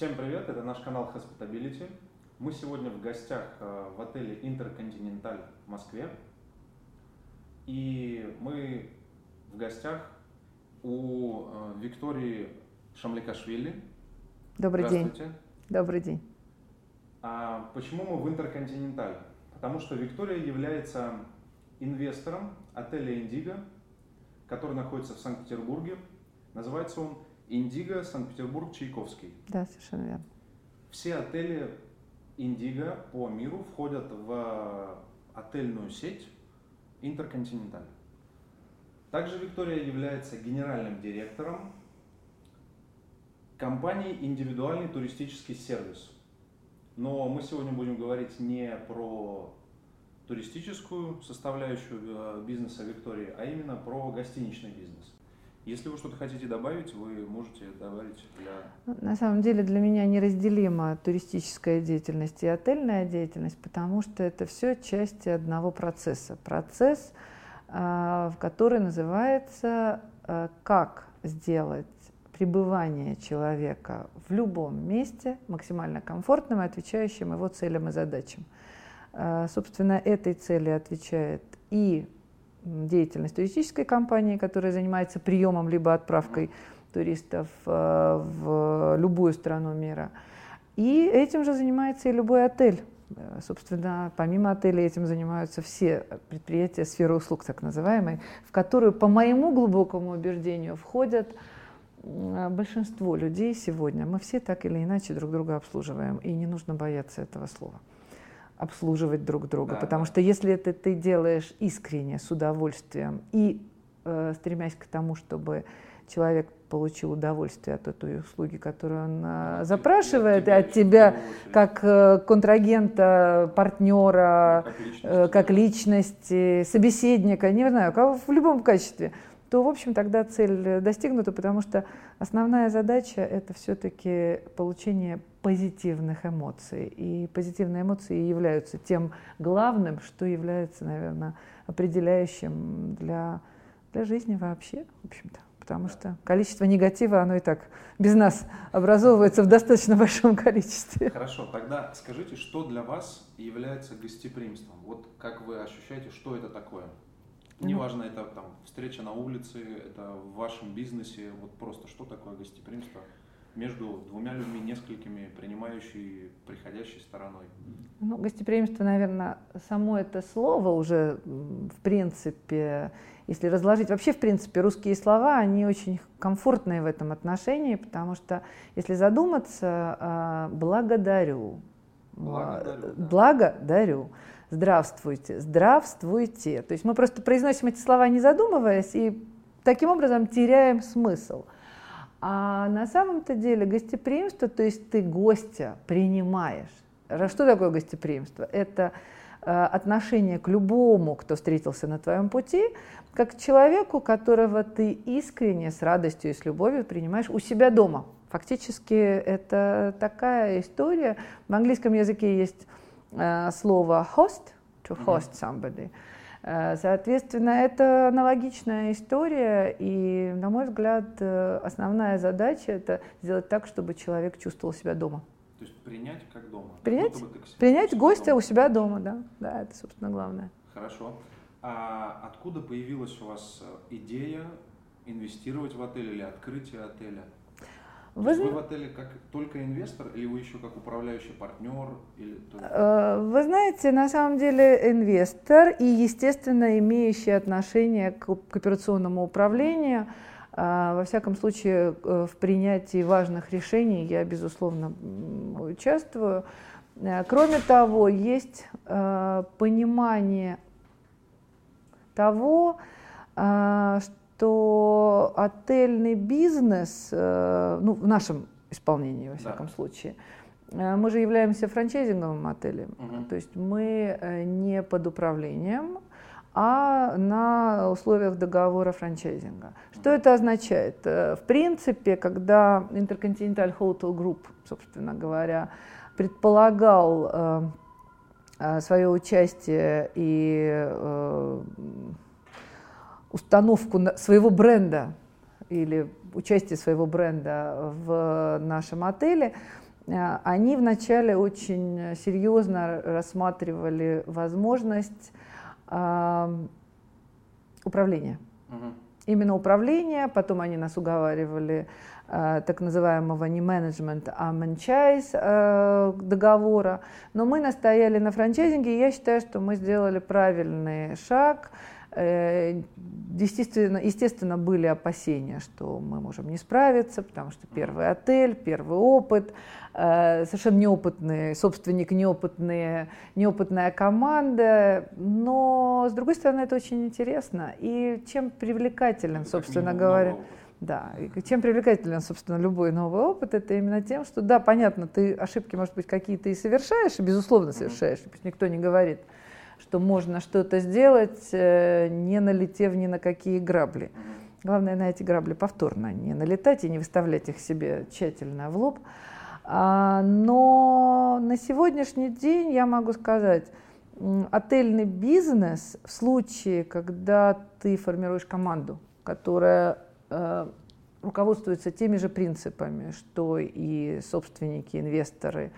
Всем привет, это наш канал Hospitability. Мы сегодня в гостях э, в отеле Интерконтиненталь в Москве. И мы в гостях у э, Виктории Шамликашвили. Добрый день. Добрый день. А почему мы в Интерконтиненталь? Потому что Виктория является инвестором отеля Индиго, который находится в Санкт-Петербурге. Называется он Индиго Санкт-Петербург Чайковский. Да, совершенно верно. Все отели Индиго по миру входят в отельную сеть Интерконтиненталь. Также Виктория является генеральным директором компании «Индивидуальный туристический сервис». Но мы сегодня будем говорить не про туристическую составляющую э, бизнеса Виктории, а именно про гостиничный бизнес. Если вы что-то хотите добавить, вы можете добавить для... На самом деле для меня неразделима туристическая деятельность и отельная деятельность, потому что это все части одного процесса. Процесс, а, в который называется а, «Как сделать пребывание человека в любом месте максимально комфортным и отвечающим его целям и задачам». А, собственно, этой цели отвечает и деятельность туристической компании, которая занимается приемом либо отправкой туристов э, в любую страну мира. И этим же занимается и любой отель. Э, собственно, помимо отелей этим занимаются все предприятия сферы услуг, так называемой, в которую, по моему глубокому убеждению, входят большинство людей сегодня. Мы все так или иначе друг друга обслуживаем, и не нужно бояться этого слова обслуживать друг друга. Да, потому да. что если это ты делаешь искренне, с удовольствием и э, стремясь к тому, чтобы человек получил удовольствие от этой услуги, которую он э, запрашивает, и от тебя как э, контрагента, партнера, как личности, э, как личности собеседника, не знаю, в любом качестве, то, в общем, тогда цель достигнута, потому что основная задача – это все-таки получение позитивных эмоций. И позитивные эмоции являются тем главным, что является, наверное, определяющим для, для жизни вообще, в общем-то. Потому что количество негатива, оно и так без нас образовывается в достаточно большом количестве. Хорошо, тогда скажите, что для вас является гостеприимством? Вот как вы ощущаете, что это такое? Неважно, это там встреча на улице, это в вашем бизнесе, вот просто что такое гостеприимство? между двумя людьми, несколькими, принимающей, приходящей стороной? Ну, гостеприимство, наверное, само это слово уже, в принципе, если разложить, вообще, в принципе, русские слова, они очень комфортные в этом отношении, потому что, если задуматься, а, благодарю, благодарю, да. благодарю, здравствуйте, здравствуйте. То есть мы просто произносим эти слова, не задумываясь, и таким образом теряем смысл – а на самом-то деле гостеприимство, то есть ты гостя принимаешь. Что такое гостеприимство? Это э, отношение к любому, кто встретился на твоем пути, как к человеку, которого ты искренне, с радостью и с любовью принимаешь у себя дома. Фактически это такая история. В английском языке есть слово host, to host somebody. Э, соответственно, это аналогичная история, и, на мой взгляд, э, основная задача – это сделать так, чтобы человек чувствовал себя дома. То есть принять как дома? Принять, принять гостя дома. у себя дома, да. Да, это, собственно, главное. Хорошо. А откуда появилась у вас э, идея инвестировать в отель или открытие отеля? Вы, вы в отеле как только инвестор или вы еще как управляющий партнер? Или э, Вы знаете, на самом деле инвестор и, естественно, имеющий отношение к кооперационному управлению. А, во всяком случае, э, в принятии важных решений я, безусловно, участвую. Э, кроме того, есть понимание того, что что отельный бизнес, э, ну, в нашем исполнении, во всяком да. случае, э, мы же являемся франчайзинговым отелем, угу. то есть мы э, не под управлением, а на условиях договора франчайзинга. Что это означает? В принципе, когда Intercontinental Hotel Group, собственно говоря, предполагал свое участие и установку своего бренда или участие своего бренда в нашем отеле, они вначале очень серьезно рассматривали возможность управления. Угу. Именно управление, потом они нас уговаривали э, так называемого не менеджмент, а манчайз э, договора. Но мы настояли на франчайзинге, и я считаю, что мы сделали правильный шаг. Э, естественно, естественно, были опасения, что мы можем не справиться, потому что первый отель, первый опыт, э, совершенно неопытный собственник, неопытные, неопытная команда. Но, с другой стороны, это очень интересно. И чем привлекателен, собственно говоря, да, и чем привлекателен, собственно, любой новый опыт, это именно тем, что, да, понятно, ты ошибки, может быть, какие-то и совершаешь, и, безусловно, совершаешь, пусть никто не говорит, что можно что-то сделать, э, не налетев ни на какие грабли. Главное на эти грабли повторно не налетать и не выставлять их себе тщательно в лоб. А, но на сегодняшний день я могу сказать, отельный бизнес в случае, когда ты формируешь команду, которая э, руководствуется теми же принципами, что и собственники, инвесторы,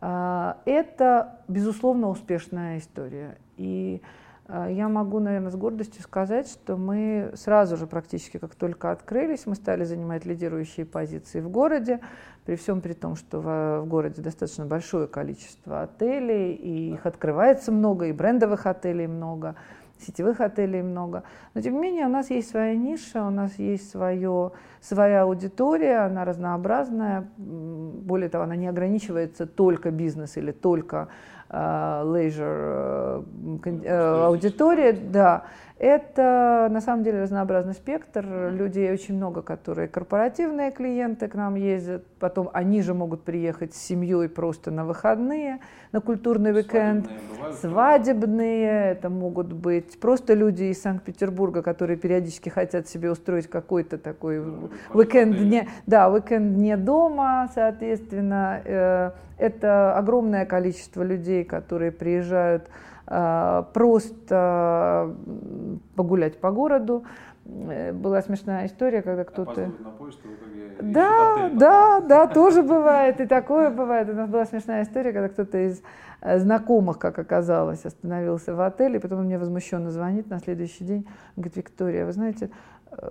а, это, безусловно, успешная история. И а, я могу, наверное, с гордостью сказать, что мы сразу же, практически как только открылись, мы стали занимать лидирующие позиции в городе, при всем при том, что в, городе достаточно большое количество отелей, и их открывается много, и брендовых отелей много сетевых отелей много. Но тем не менее у нас есть своя ниша, у нас есть свое, своя аудитория, она разнообразная. Более того, она не ограничивается только бизнес или только э, leisure э, э, аудитория. Да. Это на самом деле разнообразный спектр. Людей очень много, которые корпоративные клиенты к нам ездят. Потом они же могут приехать с семьей просто на выходные, на культурный уикенд. Свадебные, Свадебные. Это могут быть просто люди из Санкт-Петербурга, которые периодически хотят себе устроить какой-то такой ну, уикенд не, да, уикенд не дома, соответственно. Это огромное количество людей, которые приезжают Э, просто погулять по городу. Э, была смешная история, когда кто-то... Да, да, да, тоже бывает, и такое бывает. У нас была смешная история, когда кто-то из э, знакомых, как оказалось, остановился в отеле, и потом он мне возмущенно звонит на следующий день, говорит, Виктория, вы знаете,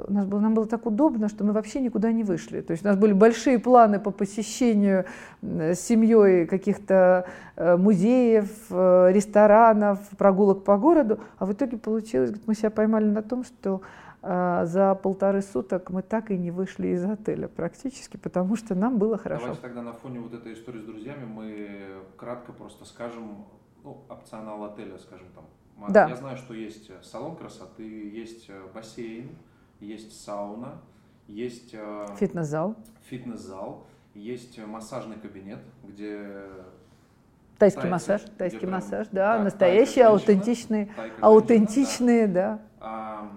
у нас было, нам было так удобно, что мы вообще никуда не вышли. То есть у нас были большие планы по посещению с семьей каких-то э, музеев, э, ресторанов, прогулок по городу, а в итоге получилось, мы себя поймали на том, что э, за полторы суток мы так и не вышли из отеля практически, потому что нам было хорошо. Давайте тогда на фоне вот этой истории с друзьями мы кратко просто скажем ну, опционал отеля, скажем там. Да. Я знаю, что есть салон красоты, есть бассейн, есть сауна, есть э, фитнес-зал, фитнес-зал, есть массажный кабинет, где тайский тайцы, массаж, тайский массаж, да, настоящие, аутентичные, аутентичные, да. А,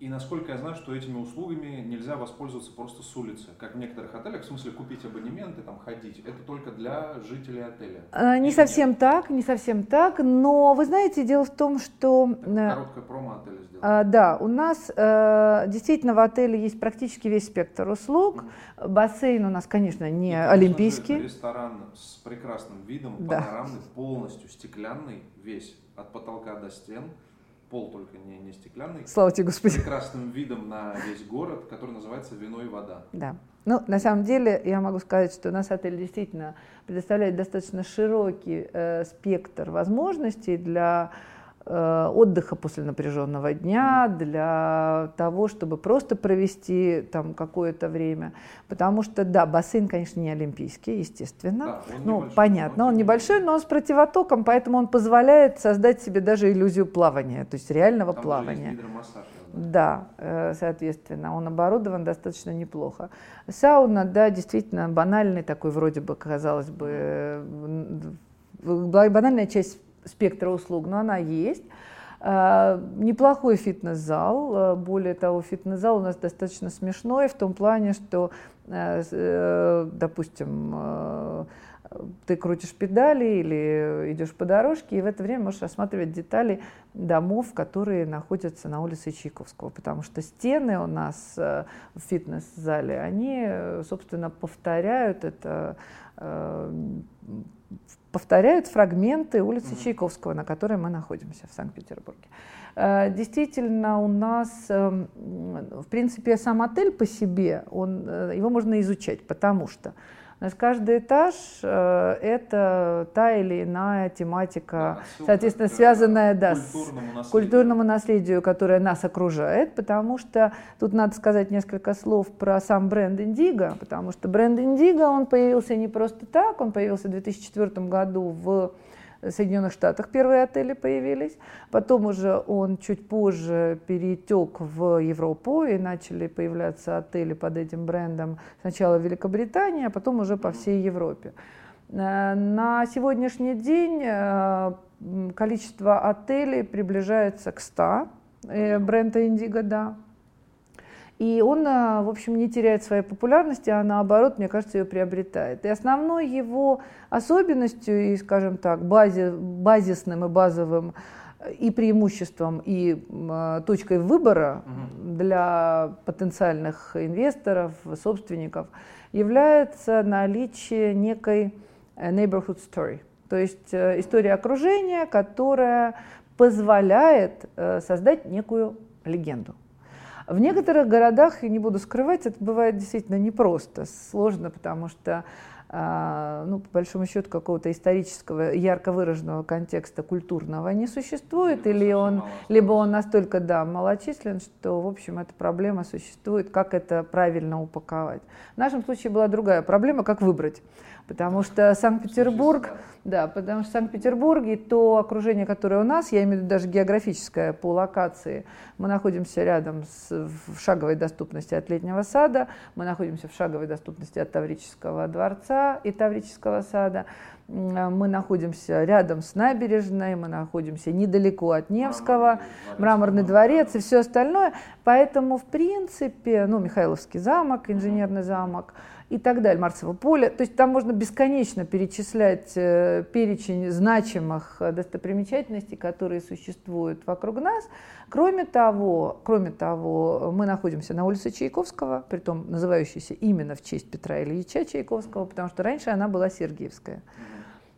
и насколько я знаю, что этими услугами нельзя воспользоваться просто с улицы, как в некоторых отелях, в смысле купить абонементы, там ходить. Это только для жителей отеля. А, не совсем нет? так, не совсем так, но вы знаете, дело в том, что... Э, короткое промо отеля сделано. А, да, у нас э, действительно в отеле есть практически весь спектр услуг. Mm. Бассейн у нас, конечно, не И, конечно олимпийский. Же, ресторан с прекрасным видом, да. панорамный, полностью стеклянный, весь, от потолка до стен пол только не, не стеклянный. Слава тебе, Господи. С прекрасным видом на весь город, который называется «Вино и вода». Да. Ну, на самом деле, я могу сказать, что у нас отель действительно предоставляет достаточно широкий э, спектр возможностей для отдыха после напряженного дня, для того, чтобы просто провести там какое-то время. Потому что, да, бассейн, конечно, не олимпийский, естественно. Да, ну, понятно, он небольшой, но он с противотоком, поэтому он позволяет создать себе даже иллюзию плавания, то есть реального там плавания. Да, э, соответственно, он оборудован достаточно неплохо. Сауна, да, действительно банальный такой, вроде бы, казалось бы, банальная часть спектра услуг, но она есть. А, неплохой фитнес-зал. А, более того, фитнес-зал у нас достаточно смешной в том плане, что допустим, ты крутишь педали или идешь по дорожке, и в это время можешь рассматривать детали домов, которые находятся на улице Чайковского, потому что стены у нас в фитнес-зале, они, собственно, повторяют это повторяют фрагменты улицы mm-hmm. Чайковского, на которой мы находимся в Санкт-Петербурге. Э, действительно, у нас, эм, в принципе, сам отель по себе, он, э, его можно изучать, потому что у нас каждый этаж э, это та или иная тематика, да, соответственно, связанная да, культурному с наследию. культурному наследию, которое нас окружает, потому что тут надо сказать несколько слов про сам бренд Индиго, потому что бренд Индиго, он появился не просто так, он появился в 2004 году в Соединенных Штатах первые отели появились. Потом уже он чуть позже перетек в Европу и начали появляться отели под этим брендом сначала в Великобритании, а потом уже по всей Европе. Э, на сегодняшний день э, количество отелей приближается к 100 э, бренда Индиго, да. И он, в общем, не теряет своей популярности, а наоборот, мне кажется, ее приобретает. И основной его особенностью и, скажем так, базе, базисным и базовым и преимуществом, и э, точкой выбора угу. для потенциальных инвесторов, собственников является наличие некой neighborhood story, то есть э, история окружения, которая позволяет э, создать некую легенду. В некоторых городах, и не буду скрывать, это бывает действительно непросто, сложно, потому что а, ну, по большому счету, какого-то исторического, ярко выраженного контекста культурного не существует, или он, либо он настолько, да, малочислен, что, в общем, эта проблема существует, как это правильно упаковать. В нашем случае была другая проблема, как выбрать. Потому что Санкт-Петербург, да, потому что Санкт-Петербург и то окружение, которое у нас, я имею в виду даже географическое по локации, мы находимся рядом с, в шаговой доступности от летнего сада, мы находимся в шаговой доступности от Таврического дворца и Таврического сада, мы находимся рядом с набережной, мы находимся недалеко от Невского, Мраморный, Мраморный дворец и все остальное. Поэтому, в принципе, ну, Михайловский замок, инженерный замок – и так далее, Марсово поле. То есть там можно бесконечно перечислять э, перечень значимых э, достопримечательностей, которые существуют вокруг нас. Кроме того, кроме того, мы находимся на улице Чайковского, притом называющейся именно в честь Петра Ильича Чайковского, потому что раньше она была Сергиевская.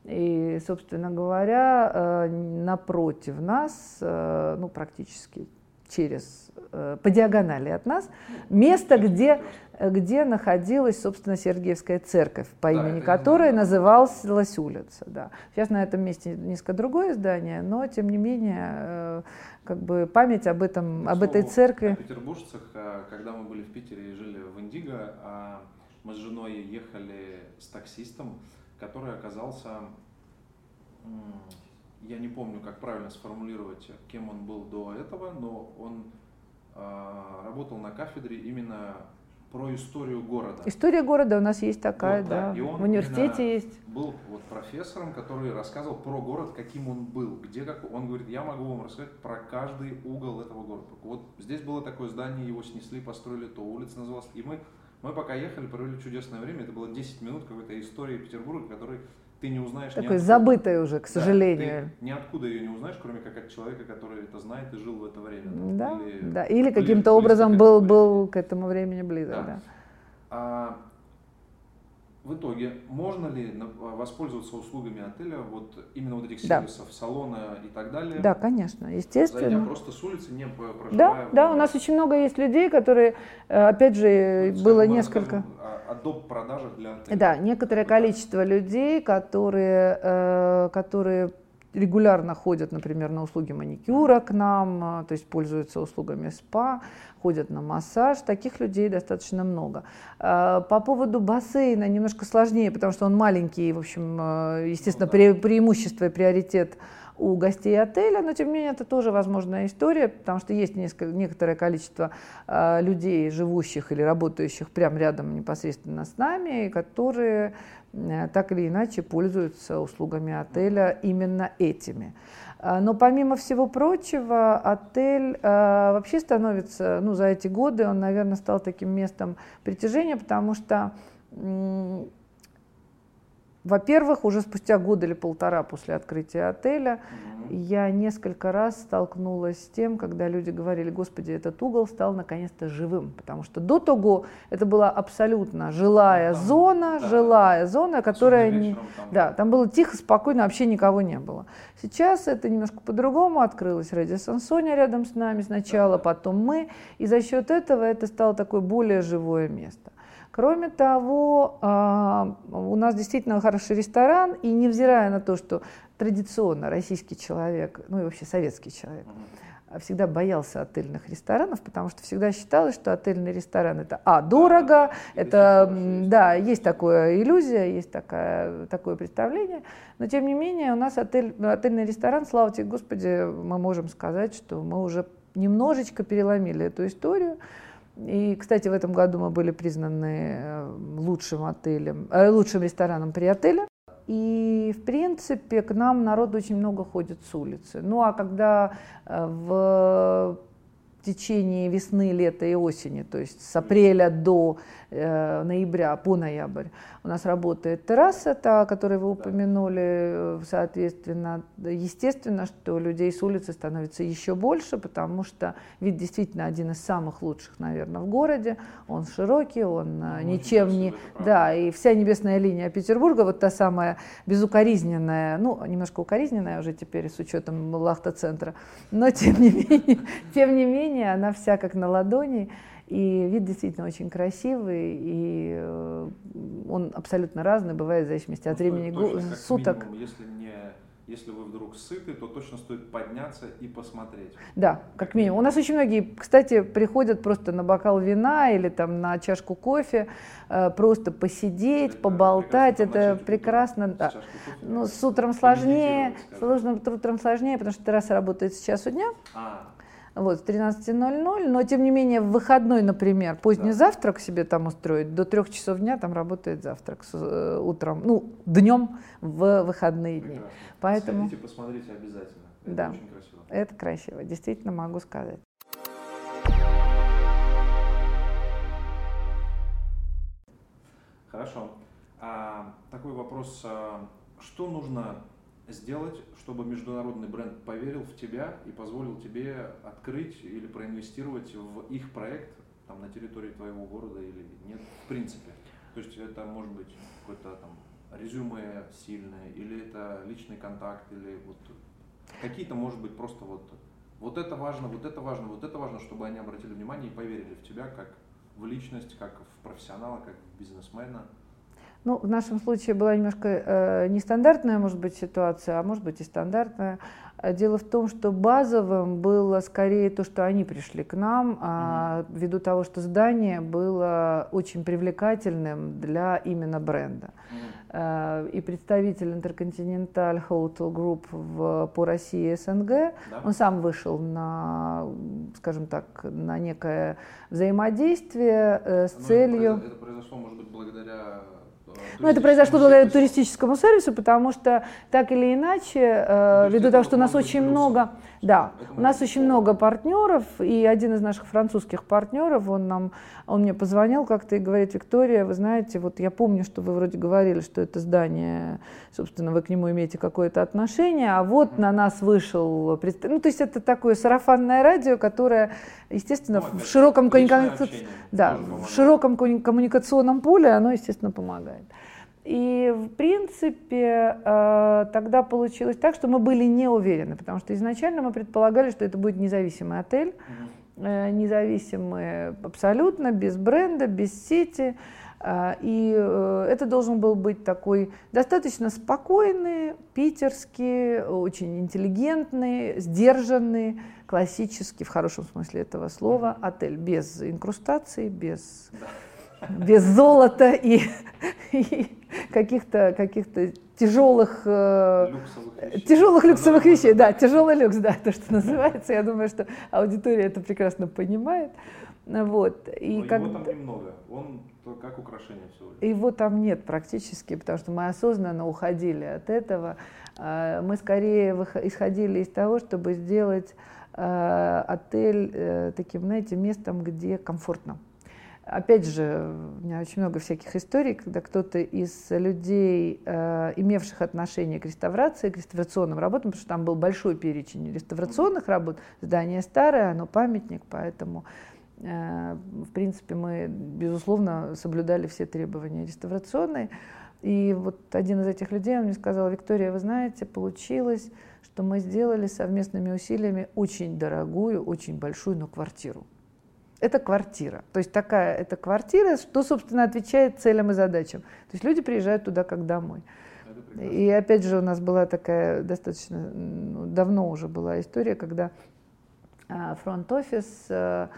И, собственно говоря, э, напротив нас, ну, практически через, по диагонали от нас, место, где где находилась, собственно, Сергиевская церковь, по да, имени которой называлась улица. Да. Сейчас на этом месте несколько другое здание, но, тем не менее, э, как бы память об, этом, об этой церкви. О петербуржцах, э, когда мы были в Питере и жили в Индиго, а мы с женой ехали с таксистом, который оказался, я не помню, как правильно сформулировать, кем он был до этого, но он э, работал на кафедре именно про историю города. История города у нас есть такая, вот, да. да. И он в университете есть. Был вот профессором, который рассказывал про город, каким он был, где как он говорит, я могу вам рассказать про каждый угол этого города. Вот здесь было такое здание, его снесли, построили, то улица называлась, и мы мы пока ехали, провели чудесное время. Это было 10 минут какой-то истории Петербурга, который ты не узнаешь... Такой забытой уже, к сожалению. Да, ты ниоткуда ее не узнаешь, кроме как от человека, который это знает и жил в это время. Да, или, да. или каким-то образом был, был к этому времени близок. Да. Да. А, в итоге, можно ли воспользоваться услугами отеля, вот именно вот этих сервисов, да. салона и так далее? Да, конечно, естественно. Зайдя просто с улицы, не проживая Да, да, у нас очень много есть людей, которые, э, опять же, ну, было несколько... о доп. продажах для отеля. Да, некоторое количество людей, которые, э, которые регулярно ходят, например, на услуги маникюра к нам, э, то есть пользуются услугами СПА, ходят на массаж. Таких людей достаточно много. А, по поводу бассейна немножко сложнее, потому что он маленький, в общем, э, естественно, ну, да. преимущество и приоритет у гостей отеля, но тем не менее это тоже возможная история, потому что есть несколько, некоторое количество э, людей, живущих или работающих прямо рядом непосредственно с нами, которые так или иначе пользуются услугами отеля именно этими. А, но помимо всего прочего, отель э, вообще становится, ну, за эти годы он, наверное, стал таким местом притяжения, потому что во-первых, уже спустя год или полтора после открытия отеля я несколько раз столкнулась с тем, когда люди говорили, господи, этот угол стал наконец-то живым, потому что до того это была абсолютно жилая там, зона, да. жилая зона, которая не, там. да, там было тихо, спокойно, вообще никого не было. Сейчас это немножко по-другому открылось, Ради Сансоня рядом с нами сначала, да. потом мы, и за счет этого это стало такое более живое место. Кроме того, а, у нас действительно хороший ресторан, и невзирая на то, что традиционно российский человек, ну и вообще советский человек, всегда боялся отельных ресторанов, потому что всегда считалось, что отельный ресторан это а дорого, это да есть такая иллюзия, есть такая, такое представление, но тем не менее у нас отель, отельный ресторан, слава тебе Господи, мы можем сказать, что мы уже немножечко переломили эту историю. И, кстати, в этом году мы были признаны э, лучшим отелем, э, лучшим рестораном при отеле. И, в принципе, к нам народ очень много ходит с улицы. Ну, а когда э, в течение весны, лета и осени, то есть с апреля до ноября, по ноябрь, у нас работает терраса, та, о которой вы упомянули, э, соответственно, естественно, что людей с улицы становится еще больше, потому что вид действительно один из самых лучших, наверное, в городе, он широкий, он э, ну, ничем не... Да, и вся небесная линия Петербурга, вот та самая безукоризненная, ну, немножко укоризненная уже теперь с учетом лахта-центра, но тем не менее, тем не менее, она вся как на ладони, и вид действительно очень красивый, и э, он абсолютно разный, бывает в зависимости от ну, времени го- суток. Минимум, если, не, если вы вдруг сыты, то точно стоит подняться и посмотреть. Да, как минимум. У нас очень многие, кстати, приходят просто на бокал вина или там на чашку кофе, э, просто посидеть, это поболтать. Это прекрасно. Да. Ну, с утром сложнее, сложно, утром сложнее, потому что терраса работает с часу дня. А вот, с 13.00, но тем не менее в выходной, например, поздний да. завтрак себе там устроить, до трех часов дня там работает завтрак с, э, утром, ну, днем в выходные дни. Прекрасно. Поэтому... Сходите, посмотрите обязательно. Это да. очень красиво. Это красиво, действительно могу сказать. Хорошо. А, такой вопрос. А, что нужно сделать, чтобы международный бренд поверил в тебя и позволил тебе открыть или проинвестировать в их проект там, на территории твоего города или нет, в принципе. То есть это может быть какое-то там резюме сильное, или это личный контакт, или вот какие-то, может быть, просто вот вот это важно, вот это важно, вот это важно, чтобы они обратили внимание и поверили в тебя как в личность, как в профессионала, как в бизнесмена. Ну, в нашем случае была немножко э, нестандартная, может быть, ситуация, а может быть и стандартная. Дело в том, что базовым было скорее то, что они пришли к нам, а ввиду того, что здание было очень привлекательным для именно бренда. Mm-hmm. И представитель Intercontinental Hotel Group в, по России и СНГ, да? он сам вышел на, скажем так, на некое взаимодействие э, с Но целью... Это произошло, может быть, благодаря ну, это произошло благодаря туристическому сервису, потому что так или иначе, э, ну, ввиду того, что у нас очень много, да, у нас очень много партнеров, и один из наших французских партнеров, он нам, он мне позвонил как-то и говорит, Виктория, вы знаете, вот я помню, что вы вроде говорили, что это здание, собственно, вы к нему имеете какое-то отношение, а вот на нас вышел, ну, то есть это такое сарафанное радио, которое, естественно, ну, в широком, коммуника... да, в широком коммуникационном поле оно, естественно, помогает. И, в принципе, э, тогда получилось так, что мы были не уверены, потому что изначально мы предполагали, что это будет независимый отель, mm-hmm. независимый абсолютно, без бренда, без сети. Э, и это должен был быть такой достаточно спокойный, питерский, очень интеллигентный, сдержанный, классический, в хорошем смысле этого слова, отель без инкрустаций, без... без золота и, и каких-то каких тяжелых э, вещей. тяжелых люксовых вещей, да, тяжелый люкс, да, то, что называется. Я думаю, что аудитория это прекрасно понимает. Вот. И Но как... его там немного, он как украшение всего лишь. Его там нет практически, потому что мы осознанно уходили от этого. А, мы скорее исходили из того, чтобы сделать а, отель э, таким, знаете, местом, где комфортно. Опять же, у меня очень много всяких историй, когда кто-то из людей, э, имевших отношение к реставрации, к реставрационным работам, потому что там был большой перечень реставрационных работ, здание старое, оно памятник, поэтому, э, в принципе, мы, безусловно, соблюдали все требования реставрационные. И вот один из этих людей он мне сказал, Виктория, вы знаете, получилось, что мы сделали совместными усилиями очень дорогую, очень большую, но квартиру это квартира. То есть такая, это квартира, что, собственно, отвечает целям и задачам. То есть люди приезжают туда как домой. И опять же у нас была такая достаточно ну, давно уже была история, когда фронт-офис а,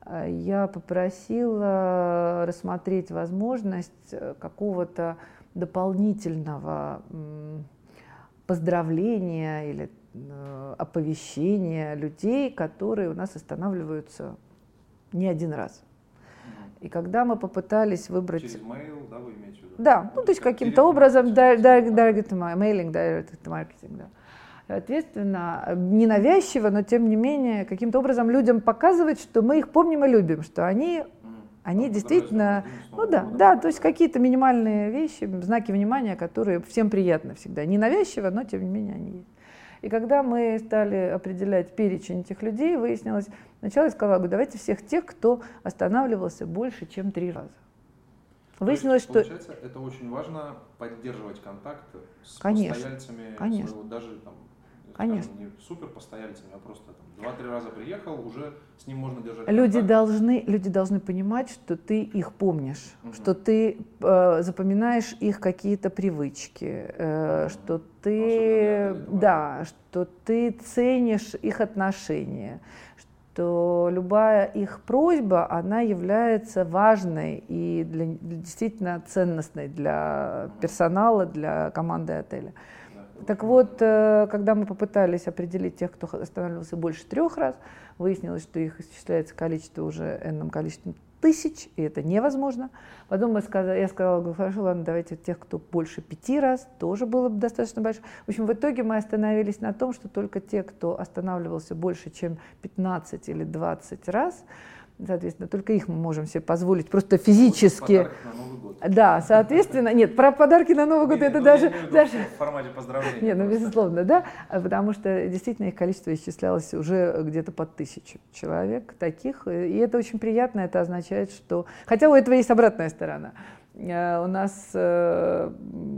а, я попросила рассмотреть возможность э, какого-то дополнительного поздравления или э, оповещения людей, которые у нас останавливаются не один раз. И когда мы попытались выбрать... Через mail, да, вы имеете в виду? Да, ну то есть каким-то образом, direct mailing, direct marketing, да. Соответственно, ненавязчиво, но тем не менее, каким-то образом людям показывать, что мы их помним и любим, что они, они ну, действительно, ну да, да, то есть какие-то минимальные вещи, знаки внимания, которые всем приятно всегда. Ненавязчиво, но тем не менее они есть. И когда мы стали определять перечень этих людей, выяснилось, сначала я сказала, говорю, давайте всех тех, кто останавливался больше, чем три раза. Выяснилось, есть, что... Получается, это очень важно поддерживать контакт с конечно, постояльцами конечно. своего, даже там, конечно. Не супер постояльцами, а просто два-три раза приехал, уже с ним можно держать люди контакт. Должны, люди должны понимать, что ты их помнишь, угу. что ты э, запоминаешь их какие-то привычки, э, угу. что ты, да, что ты ценишь их отношения, что любая их просьба, она является важной и для, действительно ценностной для персонала, для команды отеля. Так вот, э, когда мы попытались определить тех, кто останавливался больше трех раз, выяснилось, что их исчисляется количество уже энным количеством тысяч, и это невозможно. Потом мы сказали, я сказала, говорю, хорошо, ладно, давайте тех, кто больше пяти раз, тоже было бы достаточно большое. В общем, в итоге мы остановились на том, что только те, кто останавливался больше, чем 15 или 20 раз, Соответственно, только их мы можем себе позволить просто физически. Да, соответственно, нет, про подарки на Новый год нет, это ну, даже, даже... В формате поздравления. Нет, ну безусловно, да, а потому что действительно их количество исчислялось уже где-то под тысячу человек таких, и это очень приятно, это означает, что... Хотя у этого есть обратная сторона. Э, у нас э,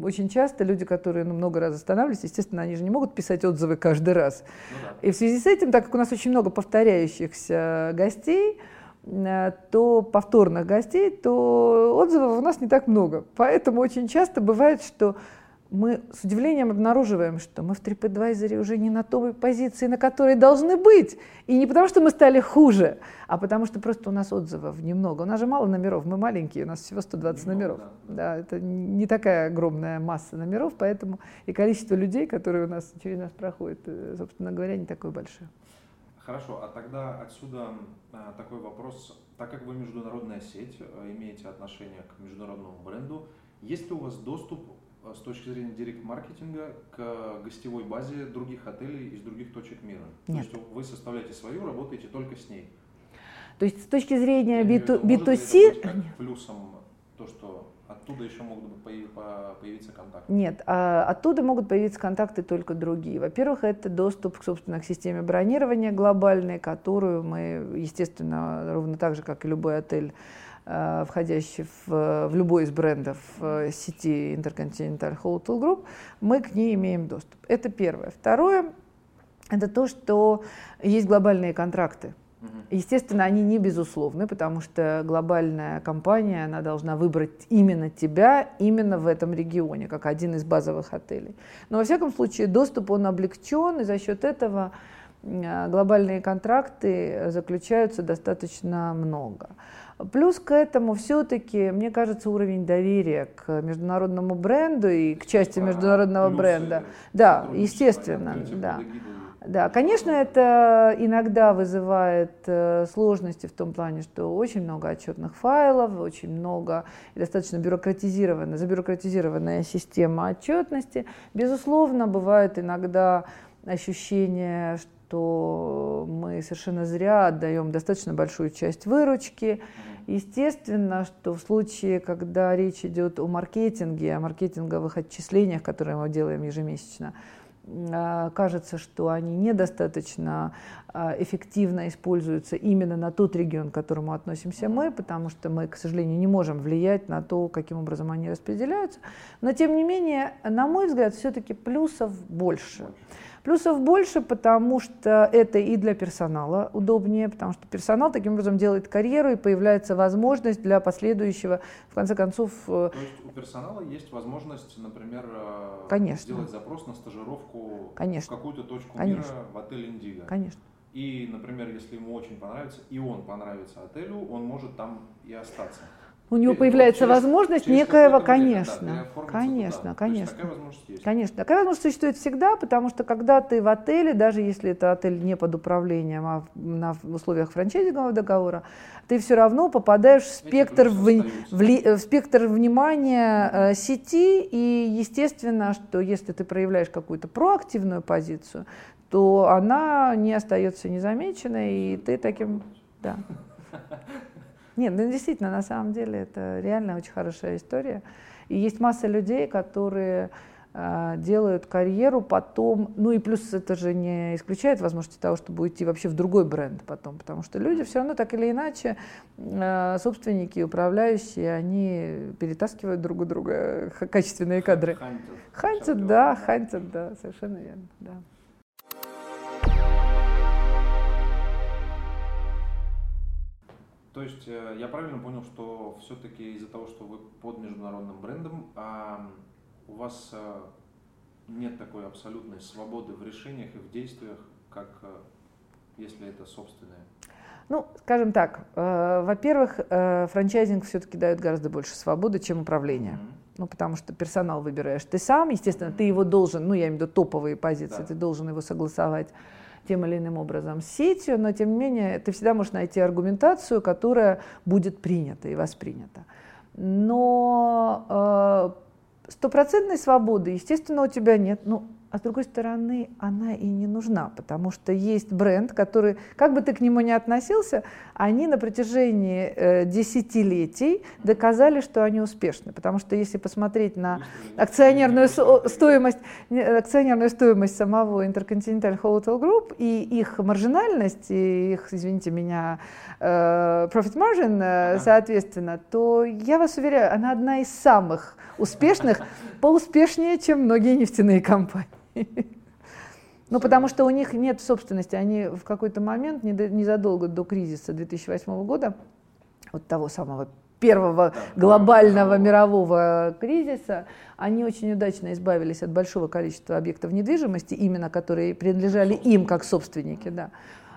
очень часто люди, которые ну, много раз останавливались, естественно, они же не могут писать отзывы каждый раз. Ну, да. И в связи с этим, так как у нас очень много повторяющихся гостей, то повторных гостей, то отзывов у нас не так много. Поэтому очень часто бывает, что мы с удивлением обнаруживаем, что мы в TripAdvisor уже не на той позиции, на которой должны быть. И не потому, что мы стали хуже, а потому что просто у нас отзывов немного. У нас же мало номеров, мы маленькие, у нас всего 120 немного, номеров. Да. да, это не такая огромная масса номеров, поэтому и количество людей, которые у нас через нас проходят, э, собственно говоря, не такое большое. Хорошо, а тогда отсюда а, такой вопрос. Так как вы международная сеть, а, имеете отношение к международному бренду, есть ли у вас доступ а, с точки зрения директ-маркетинга к гостевой базе других отелей из других точек мира? Нет. То есть вы составляете свою, работаете только с ней? То есть с точки зрения B2, B2C... плюсом то, что оттуда еще могут появиться контакты? Нет, а оттуда могут появиться контакты только другие. Во-первых, это доступ, собственно, к системе бронирования глобальной, которую мы, естественно, ровно так же, как и любой отель, э, входящий в, в любой из брендов э, сети Intercontinental Hotel Group, мы к ней имеем доступ. Это первое. Второе, это то, что есть глобальные контракты Естественно, они не безусловны, потому что глобальная компания, она должна выбрать именно тебя, именно в этом регионе, как один из базовых отелей. Но во всяком случае доступ он облегчен, и за счет этого глобальные контракты заключаются достаточно много. Плюс к этому все-таки, мне кажется, уровень доверия к международному бренду и к части а, международного бренда. Да, естественно, да. Да, конечно, это иногда вызывает э, сложности в том плане, что очень много отчетных файлов, очень много достаточно бюрократизированная, забюрократизированная система отчетности. Безусловно, бывает иногда ощущение, что мы совершенно зря отдаем достаточно большую часть выручки. Естественно, что в случае, когда речь идет о маркетинге, о маркетинговых отчислениях, которые мы делаем ежемесячно, кажется, что они недостаточно а, эффективно используются именно на тот регион, к которому относимся мы, потому что мы, к сожалению, не можем влиять на то, каким образом они распределяются. Но, тем не менее, на мой взгляд, все-таки плюсов больше. Плюсов больше, потому что это и для персонала удобнее, потому что персонал таким образом делает карьеру и появляется возможность для последующего, в конце концов... Э, то есть у персонала есть возможность, например, э, Конечно. сделать запрос на стажировку Конечно. в какую-то точку Конечно. мира в отель Индиго. Конечно. И, например, если ему очень понравится, и он понравится отелю, он может там и остаться у него появляется через, возможность через некоего, конечно, да, конечно, конечно, такая возможность есть. конечно, такая возможность существует всегда, потому что когда ты в отеле, даже если это отель не под управлением, а на в условиях франчайзингового договора, ты все равно попадаешь в спектр, в, в, в спектр внимания э, сети, и естественно, что если ты проявляешь какую-то проактивную позицию, то она не остается незамеченной, и ты таким, да. Нет, ну действительно, на самом деле это реально очень хорошая история. И есть масса людей, которые э, делают карьеру потом, ну и плюс это же не исключает возможности того, чтобы уйти вообще в другой бренд потом, потому что люди все равно так или иначе, э, собственники, управляющие, они перетаскивают друг у друга качественные кадры. Хантят, да, хантят, да, совершенно верно, да. То есть э, я правильно понял, что все-таки из-за того, что вы под международным брендом, а у вас э, нет такой абсолютной свободы в решениях и в действиях, как э, если это собственное? Ну, скажем так, э, во-первых, э, франчайзинг все-таки дает гораздо больше свободы, чем управление. Mm-hmm. Ну, потому что персонал выбираешь ты сам, естественно, ты его должен, ну, я имею в виду топовые позиции, да. ты должен его согласовать тем или иным образом с сетью, но тем не менее ты всегда можешь найти аргументацию, которая будет принята и воспринята. Но э, стопроцентной свободы, естественно, у тебя нет. Ну, а с другой стороны, она и не нужна, потому что есть бренд, который, как бы ты к нему ни относился, они на протяжении э, десятилетий доказали, что они успешны. Потому что если посмотреть на акционерную стоимость, акционерную стоимость самого Intercontinental Hotel Group и их маржинальность, и их, извините меня, э, profit margin, э, соответственно, то я вас уверяю, она одна из самых успешных, поуспешнее, чем многие нефтяные компании. Ну, потому что у них нет собственности. Они в какой-то момент, незадолго до кризиса 2008 года, вот того самого первого глобального мирового кризиса, они очень удачно избавились от большого количества объектов недвижимости, именно которые принадлежали им как собственники, да.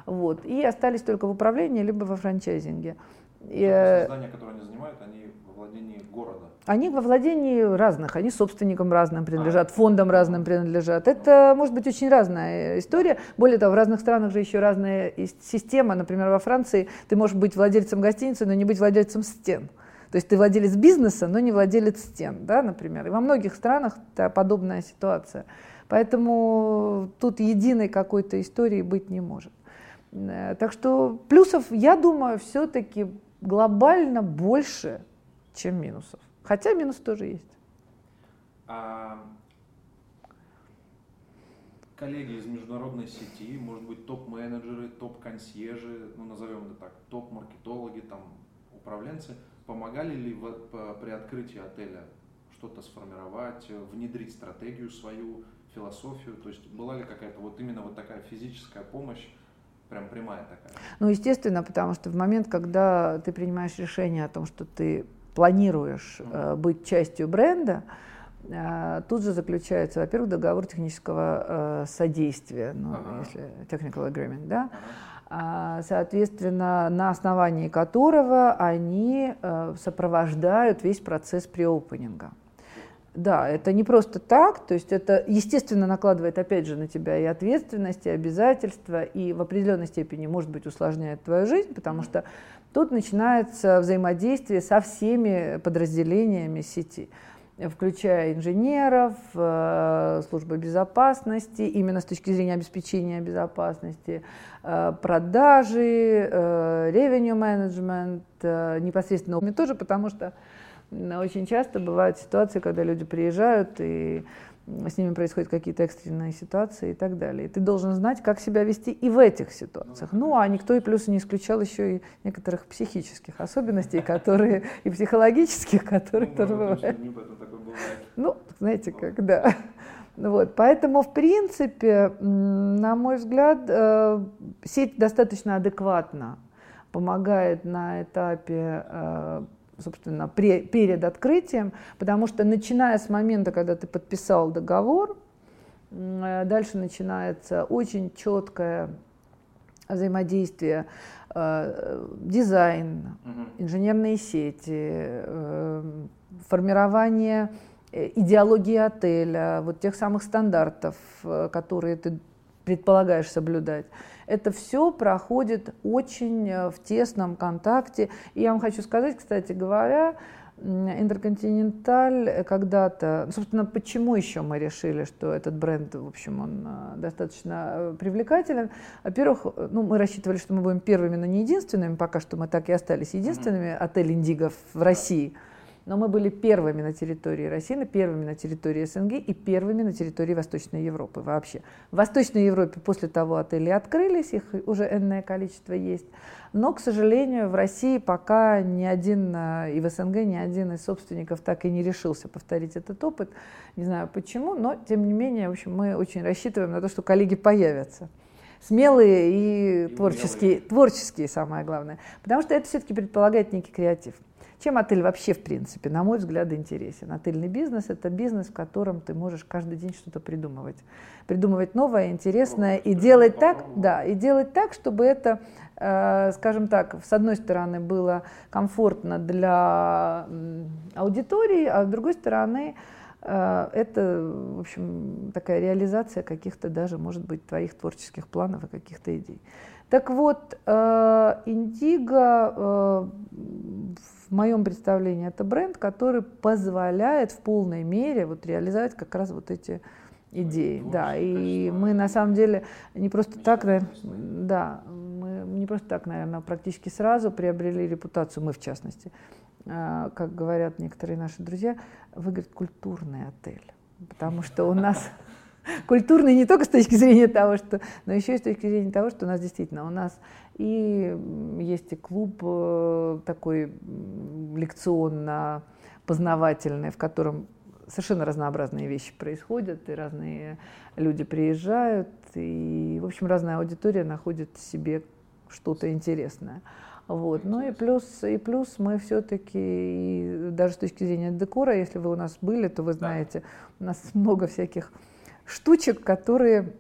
Вот, и остались только в управлении либо во франчайзинге. И, э, здания, которые они занимают, они владении города. Они во владении разных, они собственникам разным принадлежат, фондам разным принадлежат. Это может быть очень разная история. Более того, в разных странах же еще разная система. Например, во Франции ты можешь быть владельцем гостиницы, но не быть владельцем стен. То есть ты владелец бизнеса, но не владелец стен, да, например. И во многих странах подобная ситуация. Поэтому тут единой какой-то истории быть не может. Э, так что плюсов, я думаю, все-таки глобально больше, чем минусов. Хотя минус тоже есть. А коллеги из международной сети, может быть, топ-менеджеры, топ-консьержи, ну, назовем это так, топ-маркетологи, там, управленцы, помогали ли в, по, при открытии отеля что-то сформировать, внедрить стратегию свою, философию? То есть была ли какая-то вот именно вот такая физическая помощь, прям прямая такая? Ну, естественно, потому что в момент, когда ты принимаешь решение о том, что ты планируешь э, быть частью бренда, э, тут же заключается, во-первых, договор технического э, содействия, ну, ага. если technical agreement, да, ага. соответственно, на основании которого они сопровождают весь процесс преопенинга. Да, это не просто так, то есть это, естественно, накладывает, опять же, на тебя и ответственность, и обязательства, и в определенной степени, может быть, усложняет твою жизнь, потому что тут начинается взаимодействие со всеми подразделениями сети включая инженеров, э, службы безопасности, именно с точки зрения обеспечения безопасности, э, продажи, э, revenue management, непосредственно тоже, потому что очень часто бывают ситуации, когда люди приезжают, и с ними происходят какие-то экстренные ситуации и так далее. И ты должен знать, как себя вести и в этих ситуациях. Ну, а никто и плюсы не исключал еще и некоторых психических особенностей, которые и психологических, которые ну, тоже бывают. Ну, знаете, как, да. Вот, поэтому, в принципе, на мой взгляд, э, сеть достаточно адекватно помогает на этапе э, собственно, при, перед открытием, потому что начиная с момента, когда ты подписал договор, э, дальше начинается очень четкое взаимодействие, э, дизайн, инженерные сети, э, формирование идеологии отеля, вот тех самых стандартов, которые ты предполагаешь соблюдать. Это все проходит очень э, в тесном контакте. И я вам хочу сказать, кстати говоря, Интерконтиненталь когда-то, собственно, почему еще мы решили, что этот бренд, в общем, он э, достаточно э, привлекателен? Во-первых, ну, мы рассчитывали, что мы будем первыми, но не единственными, пока что мы так и остались единственными mm-hmm. отель Индиго в России. Но мы были первыми на территории России, первыми на территории СНГ и первыми на территории Восточной Европы вообще. В Восточной Европе после того отели открылись, их уже энное количество есть. Но, к сожалению, в России пока ни один, э, и в СНГ ни один из собственников так и не решился повторить этот опыт. Не знаю почему, но, тем не менее, в общем, мы очень рассчитываем на то, что коллеги появятся смелые и, и творческие, смелые. творческие самое главное. Потому что это все-таки предполагает некий креатив. Чем отель вообще, в принципе, на мой взгляд, интересен? Отельный бизнес – это бизнес, в котором ты можешь каждый день что-то придумывать. Придумывать новое, интересное и делать так, да, и делать так, чтобы это, э, скажем так, с одной стороны было комфортно для аудитории, а с другой стороны э, это, в общем, такая реализация каких-то даже, может быть, твоих творческих планов и каких-то идей. Так вот, э, Индиго в моем представлении это бренд, который позволяет в полной мере вот реализовать как раз вот эти идеи. Ну, да, и мы на самом деле не просто так, да, мы не просто так, наверное, практически сразу приобрели репутацию, мы в частности, а, как говорят некоторые наши друзья, вы, говорит, культурный отель. Потому что у нас культурный не только с точки зрения того, что, но еще и с точки зрения того, что у нас действительно, у нас и есть и клуб э, такой лекционно-познавательный, в котором совершенно разнообразные вещи происходят, и разные люди приезжают, и, в общем, разная аудитория находит в себе что-то интересное. Вот. Ну и плюс, и плюс мы все-таки, даже с точки зрения декора, если вы у нас были, то вы знаете, у нас много всяких штучек, которые,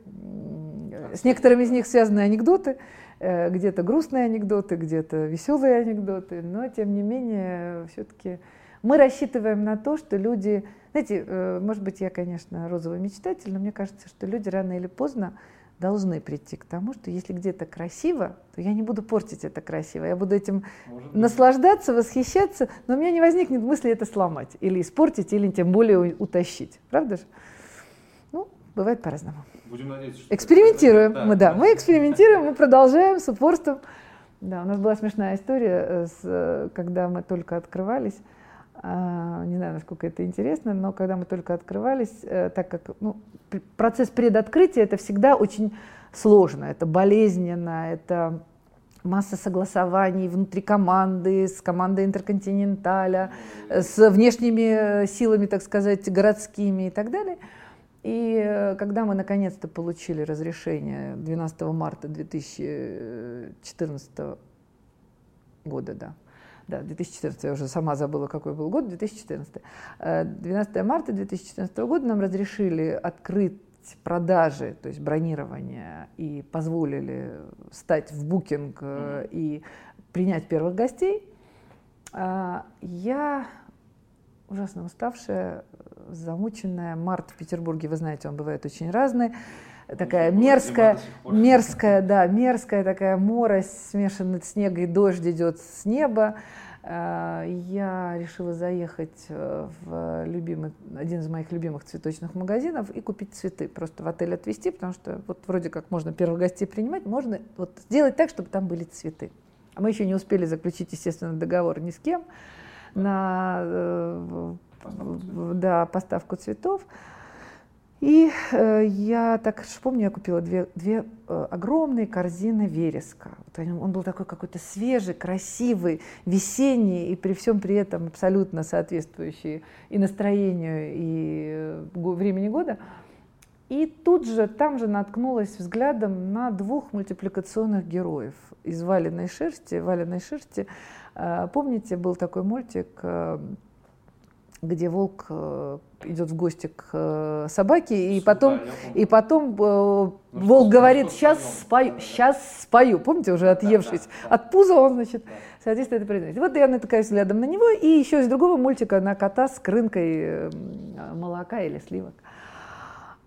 с некоторыми из них связаны анекдоты, где-то грустные анекдоты, где-то веселые анекдоты, но тем не менее все-таки мы рассчитываем на то, что люди, знаете, э, может быть, я, конечно, розовый мечтатель, но мне кажется, что люди рано или поздно должны прийти к тому, что если где-то красиво, то я не буду портить это красиво, я буду этим наслаждаться, восхищаться, но у меня не возникнет мысли это сломать или испортить, или тем более утащить. Правда же? Бывает по-разному. Будем надеяться, что... Экспериментируем. Да, мы, да, мы экспериментируем, мы продолжаем с упорством. Да, у нас была смешная история, э, с, э, когда мы только открывались. А, не знаю, насколько это интересно, но когда мы только открывались, э, так как ну, процесс предоткрытия это всегда очень сложно, это болезненно, это масса согласований внутри команды, с командой Интерконтиненталя, с внешними силами, так сказать, городскими и так далее – и э, когда мы наконец-то получили разрешение 12 марта 2014 года, да, Да, 2014, я уже сама забыла, какой был год, 2014. 12 марта 2014 года нам разрешили открыть продажи, то есть бронирование, и позволили стать в букинг mm-hmm. и принять первых гостей. Я ужасно уставшая, замученная. Март в Петербурге, вы знаете, он бывает очень разный. Такая мерзкая, мерзкая, да, мерзкая такая морось, смешанная снега и дождь идет с неба. А, я решила заехать э, в любимый, один из моих любимых цветочных магазинов и купить цветы. Просто в отель отвезти, потому что вот вроде как можно первых гостей принимать, можно вот сделать так, чтобы там были цветы. А мы еще не успели заключить, естественно, договор ни с кем на э, да, поставку цветов. И э, я так помню, я купила две, две э, огромные корзины вереска. Вот он был такой какой-то свежий, красивый, весенний, и при всем при этом абсолютно соответствующий и настроению, и э, времени года. И тут же, там же наткнулась взглядом на двух мультипликационных героев из «Валенной шерсти». «Валенной шерсти» Помните, был такой мультик э, где волк э, идет в гости к э, собаке, и потом, и потом ну, волк говорит, сейчас спою, да, сейчас спою. Помните, уже отъевшись да, да, от пуза, он, значит, да. соответственно, это произносит. Вот я натыкаюсь взглядом на него, и еще из другого мультика на кота с крынкой молока или сливок.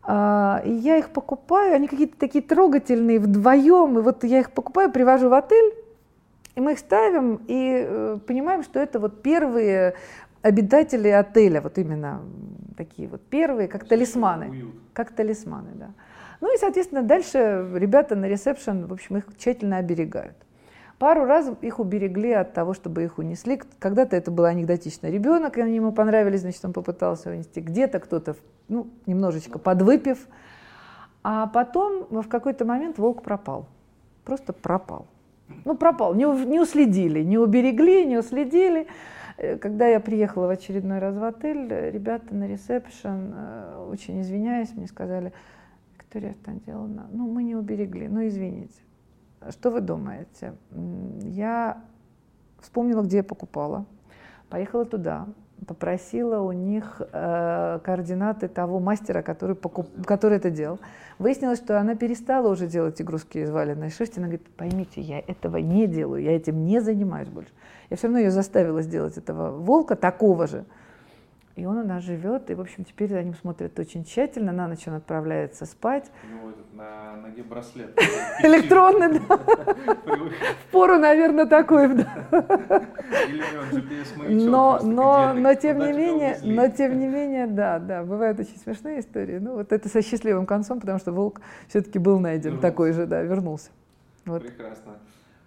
А, и я их покупаю, они какие-то такие трогательные вдвоем, и вот я их покупаю, привожу в отель, и мы их ставим и э, понимаем, что это вот первые обитатели отеля, вот именно такие вот первые, как талисманы. Как талисманы, да. Ну и, соответственно, дальше ребята на ресепшн, в общем, их тщательно оберегают. Пару раз их уберегли от того, чтобы их унесли. Когда-то это был анекдотичный ребенок, они ему понравились, значит, он попытался унести. Где-то кто-то, ну, немножечко подвыпив. А потом в какой-то момент волк пропал. Просто пропал. Ну, пропал. Не, не уследили, не уберегли, не уследили. Э, когда я приехала в очередной раз в отель, ребята на ресепшн, э, очень извиняюсь, мне сказали, Виктория Станделовна, ну мы не уберегли, ну извините. Что вы думаете? Я вспомнила, где я покупала, поехала туда, попросила у них э, координаты того мастера, который, покуп... который это делал. Выяснилось, что она перестала уже делать игрушки из валенной шерсти. Она говорит, поймите, я этого не делаю, я этим не занимаюсь больше. Я все равно ее заставила сделать этого волка такого же. И он у нас живет, и, в общем, теперь за ним смотрят очень тщательно. На ночь он отправляется спать. Ну, этот, на ноге браслет. Электронный, да. В пору, наверное, такой. Но, но, но, тем не менее, но, тем не менее, да, да, бывают очень смешные истории. Ну, вот это со счастливым концом, потому что волк все-таки был найден такой же, да, вернулся. Прекрасно.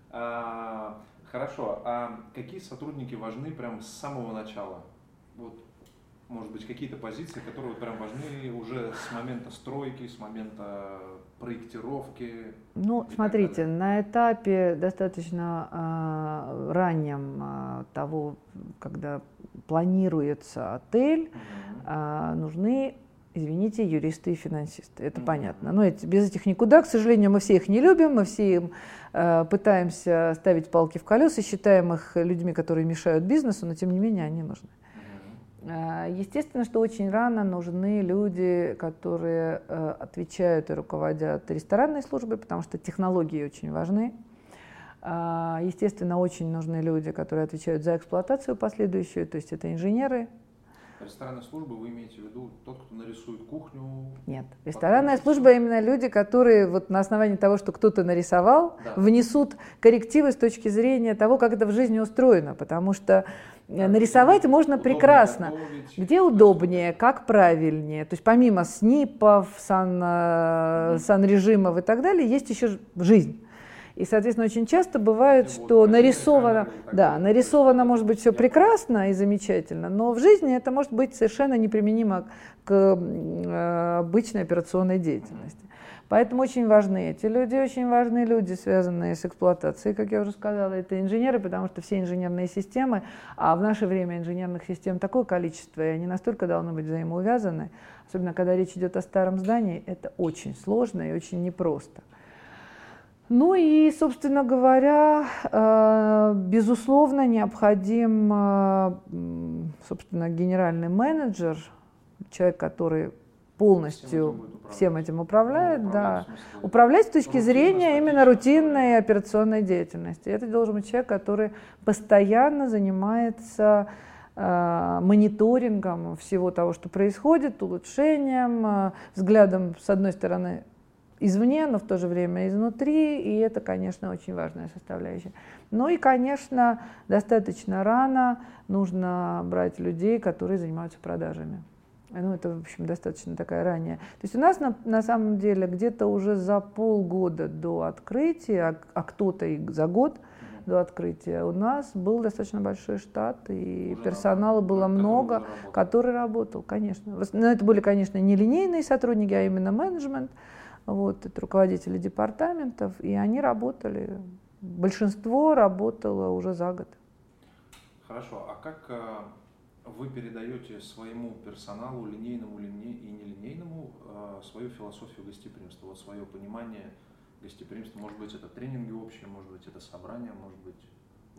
А, хорошо, а какие сотрудники важны прямо с самого начала? Вот может быть, какие-то позиции, которые прям важны уже с момента стройки, с момента проектировки? Ну, смотрите, на этапе достаточно э, раннем э, того, когда планируется отель, угу. э, нужны извините, юристы и финансисты. Это mm-hmm. понятно. Но эти, без этих никуда. К сожалению, мы все их не любим, мы все им э, пытаемся ставить палки в колеса, считаем их людьми, которые мешают бизнесу, но тем не менее они нужны. Э, естественно, что очень рано нужны люди, которые э, отвечают и руководят ресторанной службой, потому что технологии очень важны. Э, естественно, очень нужны люди, которые отвечают за эксплуатацию последующую, то есть это инженеры. Ресторанная служба, вы имеете в виду тот, кто нарисует кухню? Нет, ресторанная служба именно люди, которые вот на основании того, что кто-то нарисовал, да. внесут коррективы с точки зрения того, как это в жизни устроено, потому что нарисовать можно прекрасно. Где удобнее, как правильнее. То есть помимо СНИПов, сан, э, санрежимов и так далее, есть еще жизнь. И, соответственно, очень часто бывает, что нарисовано, да, нарисовано может быть все прекрасно и замечательно, но в жизни это может быть совершенно неприменимо к э, обычной операционной деятельности. Поэтому очень важны эти люди, очень важны люди, связанные с эксплуатацией, как я уже сказала, это инженеры, потому что все инженерные системы, а в наше время инженерных систем такое количество, и они настолько должны быть взаимоувязаны, особенно когда речь идет о старом здании, это очень сложно и очень непросто. Ну и, собственно говоря, э, безусловно, необходим, э, собственно, генеральный менеджер, человек, который полностью всем этим управляет, ну, да. Управлять с точки зрения именно рутинной операционной деятельности. Это должен быть человек, который постоянно занимается э, мониторингом всего того, что происходит, улучшением, э, взглядом, с одной стороны, извне, но в то же время изнутри, и это, конечно, очень важная составляющая. Ну и, конечно, достаточно рано нужно брать людей, которые занимаются продажами. Ну, это, в общем, достаточно такая ранняя. То есть у нас на, на самом деле где-то уже за полгода до открытия, а, а кто-то и за год до открытия, у нас был достаточно большой штат, и уже персонала было много, работал. который работал, конечно. Но это были, конечно, не линейные сотрудники, а именно менеджмент вот, это руководители департаментов, и они работали, большинство работало уже за год. Хорошо, а как э, вы передаете своему персоналу, линейному и нелинейному, э, свою философию гостеприимства, вот свое понимание гостеприимства? Может быть, это тренинги общие, может быть, это собрания, может быть,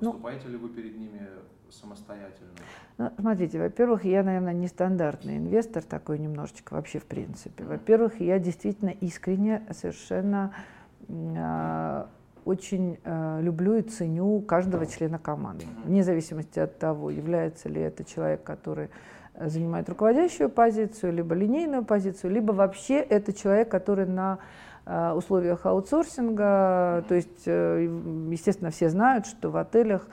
ну, выступаете ну, ли вы перед ними самостоятельно? Ну, смотрите, во-первых, я, наверное, нестандартный инвестор такой немножечко вообще в принципе. Во-первых, я действительно искренне совершенно э, очень э, люблю и ценю каждого члена команды, вне зависимости от того, является ли это человек, который занимает руководящую позицию, либо линейную позицию, либо вообще это человек, который на э, условиях аутсорсинга, то есть, э, естественно, все знают, что в отелях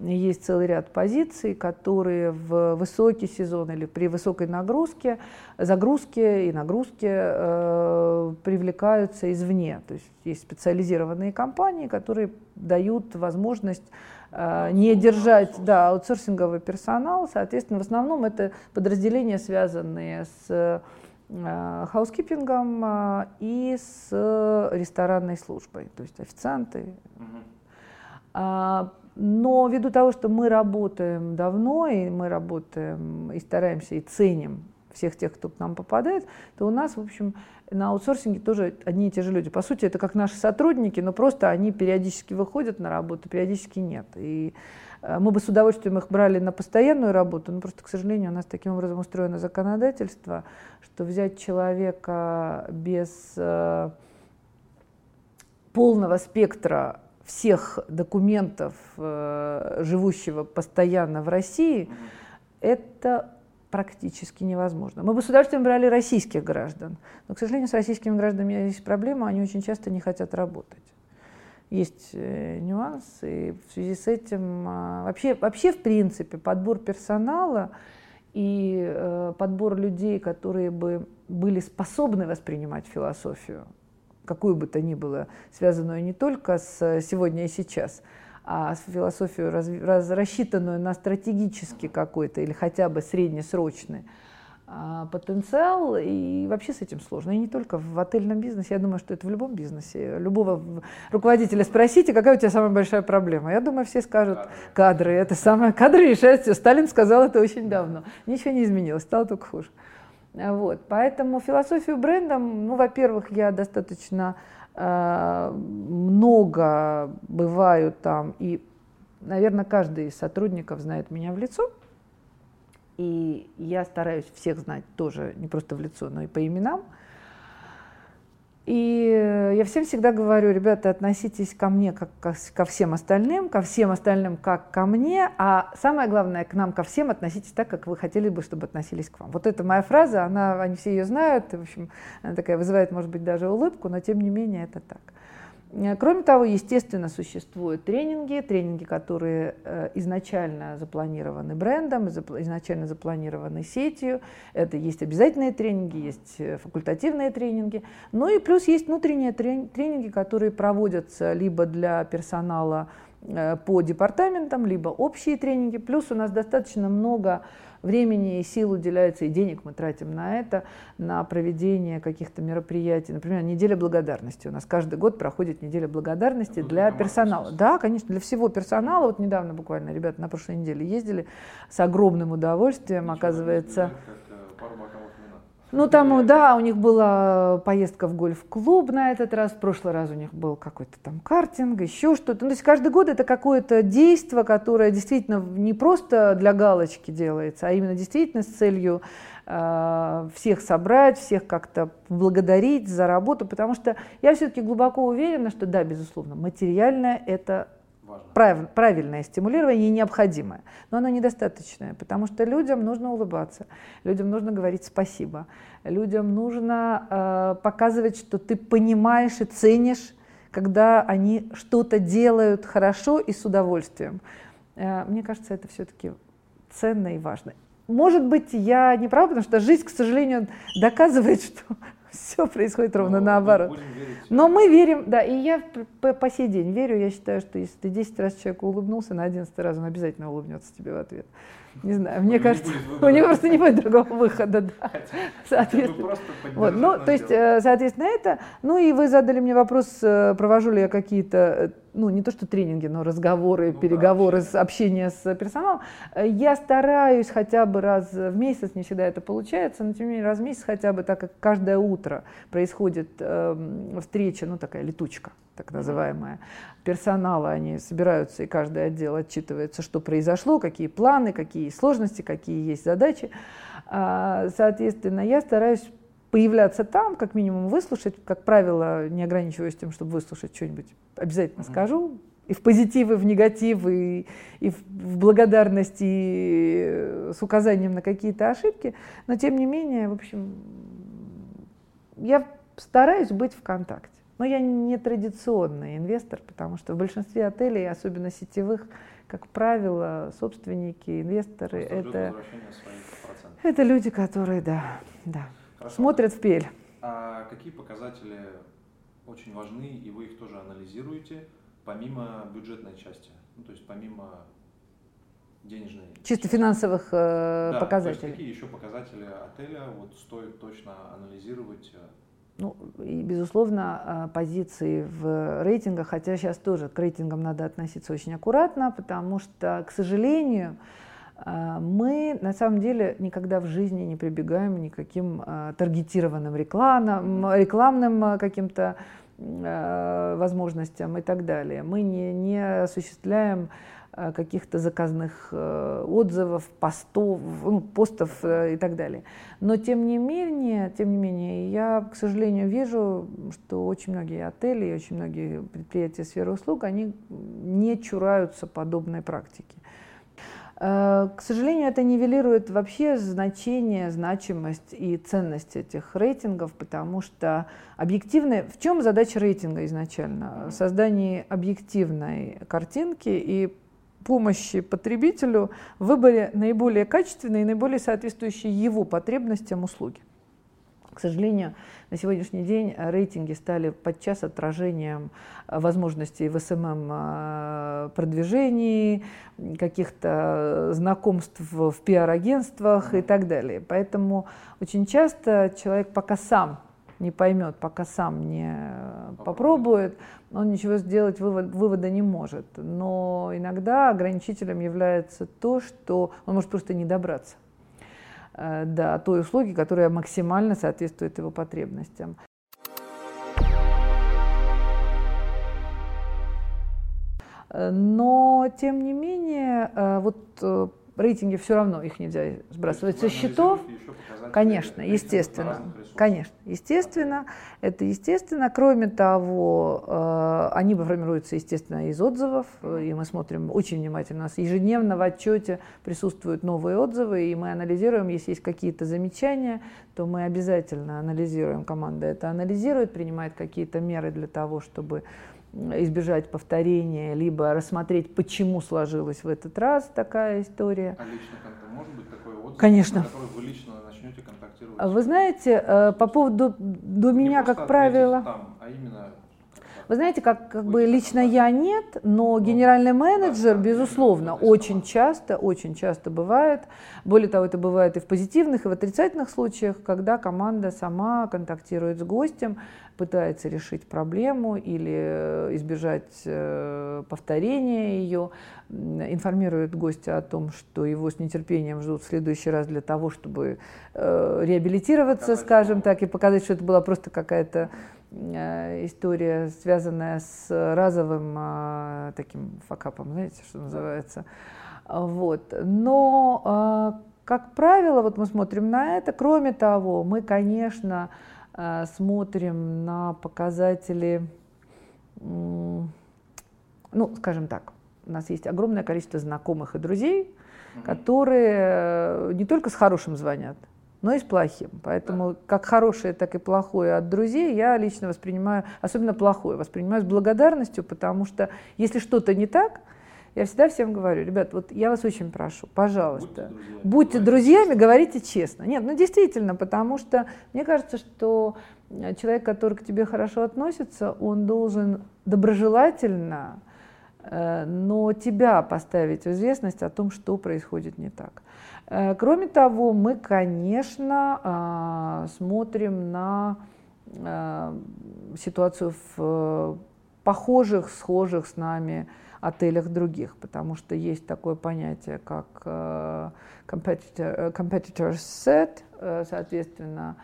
есть целый ряд позиций, которые в высокий сезон или при высокой нагрузке, загрузке и нагрузке э, привлекаются извне. То есть есть специализированные компании, которые дают возможность э, не держать да, аутсорсинговый персонал. Соответственно, в основном это подразделения, связанные с э, хаускипингом э, и с ресторанной службой, то есть официанты. Угу. Но ввиду того, что мы работаем давно, и мы работаем и стараемся, и ценим всех тех, кто к нам попадает, то у нас, в общем, на аутсорсинге тоже одни и те же люди. По сути, это как наши сотрудники, но просто они периодически выходят на работу, периодически нет. И э, мы бы с удовольствием их брали на постоянную работу, но просто, к сожалению, у нас таким образом устроено законодательство, что взять человека без э, полного спектра всех документов, э, живущего постоянно в России, это практически невозможно. Мы бы с удовольствием брали российских граждан, но, к сожалению, с российскими гражданами есть проблема, они очень часто не хотят работать. Есть э, нюансы, и в связи с этим а, вообще, вообще в принципе подбор персонала и э, подбор людей, которые бы были способны воспринимать философию, какую бы то ни было, связанную не только с сегодня и сейчас, а философию, раз, раз, рассчитанную на стратегический какой-то или хотя бы среднесрочный а, потенциал, и вообще с этим сложно. И не только в отельном бизнесе, я думаю, что это в любом бизнесе. Любого руководителя спросите, какая у тебя самая большая проблема. Я думаю, все скажут кадры. Это самое, кадры решают все. Сталин сказал это очень давно. Ничего не изменилось, стало только хуже. Вот. Поэтому философию бренда, ну, во-первых, я достаточно э, много бываю там, и, наверное, каждый из сотрудников знает меня в лицо. И я стараюсь всех знать тоже не просто в лицо, но и по именам. И я всем всегда говорю, ребята, относитесь ко мне как ко всем остальным, ко всем остальным как ко мне, а самое главное, к нам ко всем относитесь так, как вы хотели бы, чтобы относились к вам. Вот это моя фраза, она, они все ее знают, в общем, она такая вызывает, может быть, даже улыбку, но тем не менее это так. Э, кроме того, естественно, существуют тренинги, тренинги, которые э, изначально запланированы брендом, изначально запланированы сетью. Это есть обязательные тренинги, есть э, факультативные тренинги. Ну и плюс есть внутренние тренинги, которые проводятся либо для персонала по департаментам, либо общие тренинги. Плюс у нас достаточно много времени и сил уделяется, и денег мы тратим на это, на проведение каких-то мероприятий. Например, неделя благодарности. У нас каждый год проходит неделя благодарности это для персонала. Да, конечно, для всего персонала. Вот недавно буквально ребята на прошлой неделе ездили с огромным удовольствием, Ничего оказывается. Ну, там, да, у них была поездка в гольф-клуб на этот раз, в прошлый раз у них был какой-то там картинг, еще что-то. Ну, то есть каждый год это какое-то действие, которое действительно не просто для галочки делается, а именно действительно с целью э, всех собрать, всех как-то благодарить за работу, потому что я все-таки глубоко уверена, что да, безусловно, материальное это Прав, правильное стимулирование необходимое, но оно недостаточное, потому что людям нужно улыбаться, людям нужно говорить спасибо, людям нужно э, показывать, что ты понимаешь и ценишь, когда они что-то делают хорошо и с удовольствием. Э, мне кажется, это все-таки ценно и важно. Может быть, я не права, потому что жизнь, к сожалению, доказывает, что все происходит ровно Но наоборот. Но мы верим, да, и я по, по сей день верю, я считаю, что если ты 10 раз человеку улыбнулся, на 11 раз он обязательно улыбнется тебе в ответ. Не знаю, мне кажется, у него просто не будет другого выхода, да. Соответственно. Вот, ну, то есть, э, соответственно, это. Ну и вы задали мне вопрос, э, провожу ли я какие-то э, ну, не то что тренинги, но разговоры, ну, переговоры, да, общение с персоналом. Я стараюсь хотя бы раз в месяц, не всегда это получается, но тем не менее раз в месяц хотя бы, так как каждое утро происходит э, встреча, ну, такая летучка, так называемая, персонала, они собираются, и каждый отдел отчитывается, что произошло, какие планы, какие сложности, какие есть задачи. А, соответственно, я стараюсь появляться там, как минимум выслушать, как правило, не ограничиваюсь тем, чтобы выслушать что-нибудь, обязательно mm-hmm. скажу, и в позитив, и в негатив, и, и в благодарность, и с указанием на какие-то ошибки, но тем не менее, в общем, я стараюсь быть в контакте. Но я не традиционный инвестор, потому что в большинстве отелей, особенно сетевых, как правило, собственники, инвесторы, это, это люди, которые, да, да. Хорошо. Смотрят в пель. А какие показатели очень важны, и вы их тоже анализируете, помимо бюджетной части? Ну, то есть помимо денежной. Чисто финансовых э, да, показателей. То есть какие еще показатели отеля вот стоит точно анализировать? Ну, и, безусловно, э, позиции в рейтингах, хотя сейчас тоже к рейтингам надо относиться очень аккуратно, потому что, к сожалению, а, мы на самом деле никогда в жизни не прибегаем никаким а, таргетированным рекламам, рекламным а, каким-то возможностям и так далее. Мы не, не осуществляем каких-то заказных отзывов, постов, ну, постов и так далее. Но тем не менее, тем не менее, я, к сожалению, вижу, что очень многие отели и очень многие предприятия сферы услуг, они не чураются подобной практики. Э, к сожалению, это нивелирует вообще значение, значимость и ценность этих рейтингов, потому что объективные... В чем задача рейтинга изначально? В создании объективной картинки и помощи потребителю в выборе наиболее качественной и наиболее соответствующей его потребностям услуги. К сожалению, на сегодняшний день рейтинги стали подчас отражением возможностей в СММ-продвижении, эм каких-то знакомств в пиар-агентствах и так далее. Поэтому очень часто человек пока сам не поймет, пока сам не попробует, он ничего сделать вывод, вывода не может. Но иногда ограничителем является то, что он может просто не добраться. Э, да, той услуги, которая максимально соответствует его потребностям. Э, но, тем не менее, э, вот рейтинги все равно их нельзя сбрасывать со счетов. Конечно, естественно. Конечно, естественно. Это естественно. Кроме того, э, они формируются, естественно, из отзывов. И мы смотрим очень внимательно. У нас ежедневно в отчете присутствуют новые отзывы, и мы анализируем, если есть какие-то замечания, то мы обязательно анализируем. Команда это анализирует, принимает какие-то меры для того, чтобы избежать повторения, либо рассмотреть, почему сложилась в этот раз такая история. А лично может быть такой отзыв, Конечно. на который вы лично начнете контактировать? Вы знаете, э, по поводу до меня, как правило... Там, а именно Вы знаете, как, как бы лично я нет, но генеральный менеджер, безусловно, очень часто, очень часто бывает. Более того, это бывает и в позитивных, и в отрицательных случаях, когда команда сама контактирует с гостем, пытается решить проблему или э, избежать э, повторения ее, информирует гостя о том, что его с нетерпением ждут в следующий раз для того, чтобы э, реабилитироваться, скажем так, и показать, что это была просто какая-то история, связанная с разовым таким факапом, знаете, что называется. Вот. Но, как правило, вот мы смотрим на это. Кроме того, мы, конечно, Э, смотрим на показатели, ну, скажем так, у нас есть огромное количество знакомых и друзей, которые э, не только с хорошим звонят, но и с плохим. Поэтому как хорошее, так и плохое от друзей я лично воспринимаю, особенно плохое, воспринимаю с благодарностью, потому что если что-то не так, я всегда всем говорю, ребят, вот я вас очень прошу, пожалуйста, будьте друзьями, будьте друзьями говорите честно. Нет, ну действительно, потому что мне кажется, что э, человек, который к тебе хорошо относится, он должен доброжелательно, э, но тебя поставить в известность о том, что происходит не так. Э, кроме того, мы, конечно, а, смотрим на ситуацию в похожих, схожих с нами отелях других, потому что есть такое понятие, как э, competitor, э, competitor set, э, соответственно,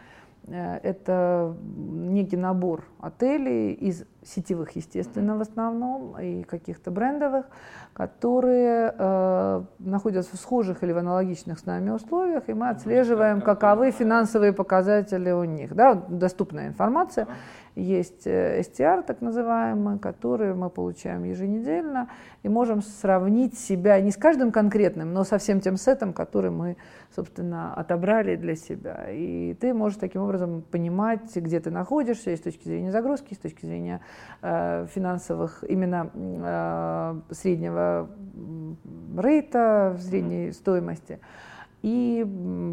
это некий набор отелей из сетевых, естественно, в основном, и каких-то брендовых, которые э, находятся в схожих или в аналогичных с нами условиях, и мы отслеживаем, каковы финансовые показатели у них. Да, доступная информация. Есть STR, так называемый, который мы получаем еженедельно, и можем сравнить себя не с каждым конкретным, но со всем тем сетом, который мы, собственно, отобрали для себя. И ты можешь таким образом понимать, где ты находишься, и с точки зрения загрузки, и с точки зрения э, финансовых, именно э, среднего рейта, средней стоимости. И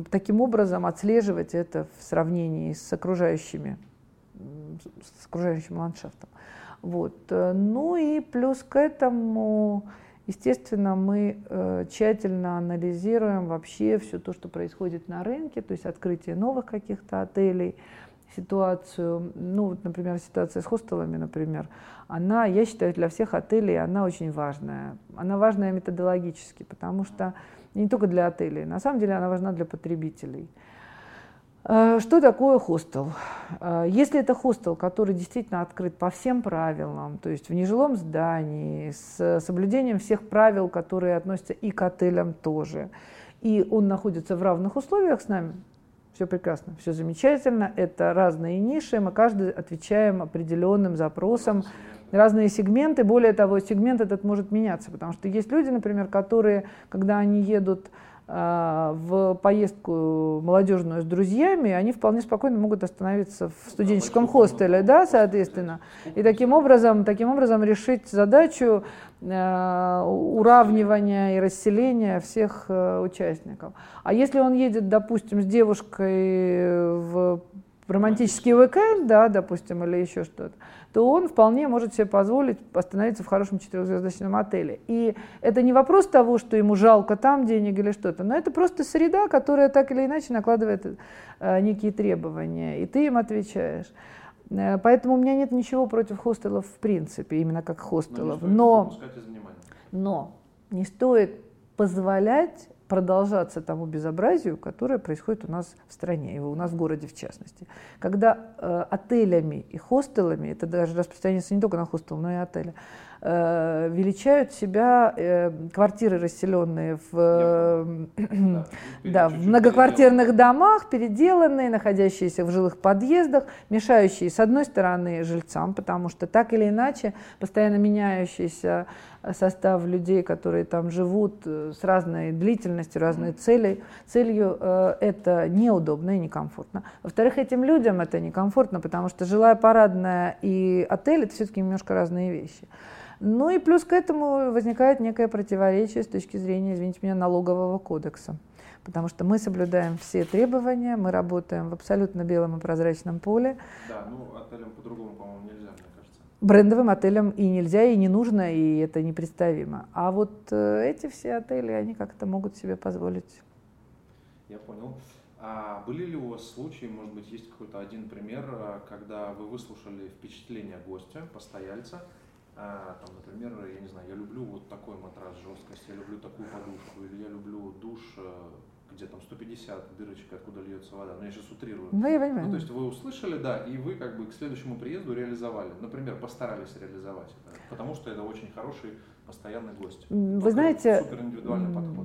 таким образом отслеживать это в сравнении с окружающими с окружающим ландшафтом. Вот. Э, ну и плюс к этому, естественно, мы э, тщательно анализируем вообще все то, что происходит на рынке, то есть открытие новых каких-то отелей, ситуацию, ну например, ситуация с хостелами, например, она, я считаю, для всех отелей она очень важная. Она важная методологически, потому что не только для отелей, на самом деле она важна для потребителей. Э, что такое хостел? Э, если это хостел, который действительно открыт по всем правилам, то есть в нежилом здании, с соблюдением всех правил, которые относятся и к отелям тоже, и он находится в равных условиях с нами, все прекрасно, все замечательно, это разные ниши, мы каждый отвечаем определенным запросам, разные сегменты, более того, сегмент этот может меняться, потому что есть люди, например, которые, когда они едут в поездку молодежную с друзьями, они вполне спокойно могут остановиться в студенческом хостеле, да, соответственно, и таким образом, таким образом решить задачу э, уравнивания и расселения всех э, участников. А если он едет, допустим, с девушкой в романтический уикенд, да, допустим, или еще что-то, то он вполне может себе позволить остановиться в хорошем четырехзвездочном отеле. И это не вопрос того, что ему жалко там денег или что-то, но это просто среда, которая так или иначе накладывает э, некие требования, и ты им отвечаешь. Э, поэтому у меня нет ничего против хостелов в принципе, именно как хостелов. Но, но не стоит позволять продолжаться тому безобразию, которое происходит у нас в стране, и у нас в городе в частности. Когда э, отелями и хостелами, это даже распространяется не только на хостел, но и отели, э, величают себя э, квартиры, расселенные в, э, да, в многоквартирных домах, переделанные, находящиеся в жилых подъездах, мешающие, с одной стороны, жильцам, потому что так или иначе постоянно меняющийся состав людей, которые там живут э, с разной длительностью, разной целью, целью э, это неудобно и некомфортно. Во-вторых, этим людям это некомфортно, потому что жилая парадная и отель это все-таки немножко разные вещи. Ну и плюс к этому возникает некое противоречие с точки зрения, извините меня, налогового кодекса. Потому что мы соблюдаем все требования, мы работаем в абсолютно белом и прозрачном поле. Да, ну отелям по-другому, по-моему, нельзя. Брендовым отелям и нельзя, и не нужно, и это непредставимо. А вот э, эти все отели, они как-то могут себе позволить. Я понял. А были ли у вас случаи, может быть, есть какой-то один пример, э, когда вы выслушали впечатление гостя, постояльца, а, там, например, я не знаю, я люблю вот такой матрас жесткость, я люблю такую подушку, или я люблю душ э, где там 150 дырочек, откуда льется вода. Ну, я сейчас утрирую. Ну, я понимаю. Ну, то есть вы услышали, да, и вы как бы к следующему приезду реализовали. Например, постарались реализовать это, потому что это очень хороший постоянный гость. Вы знаете,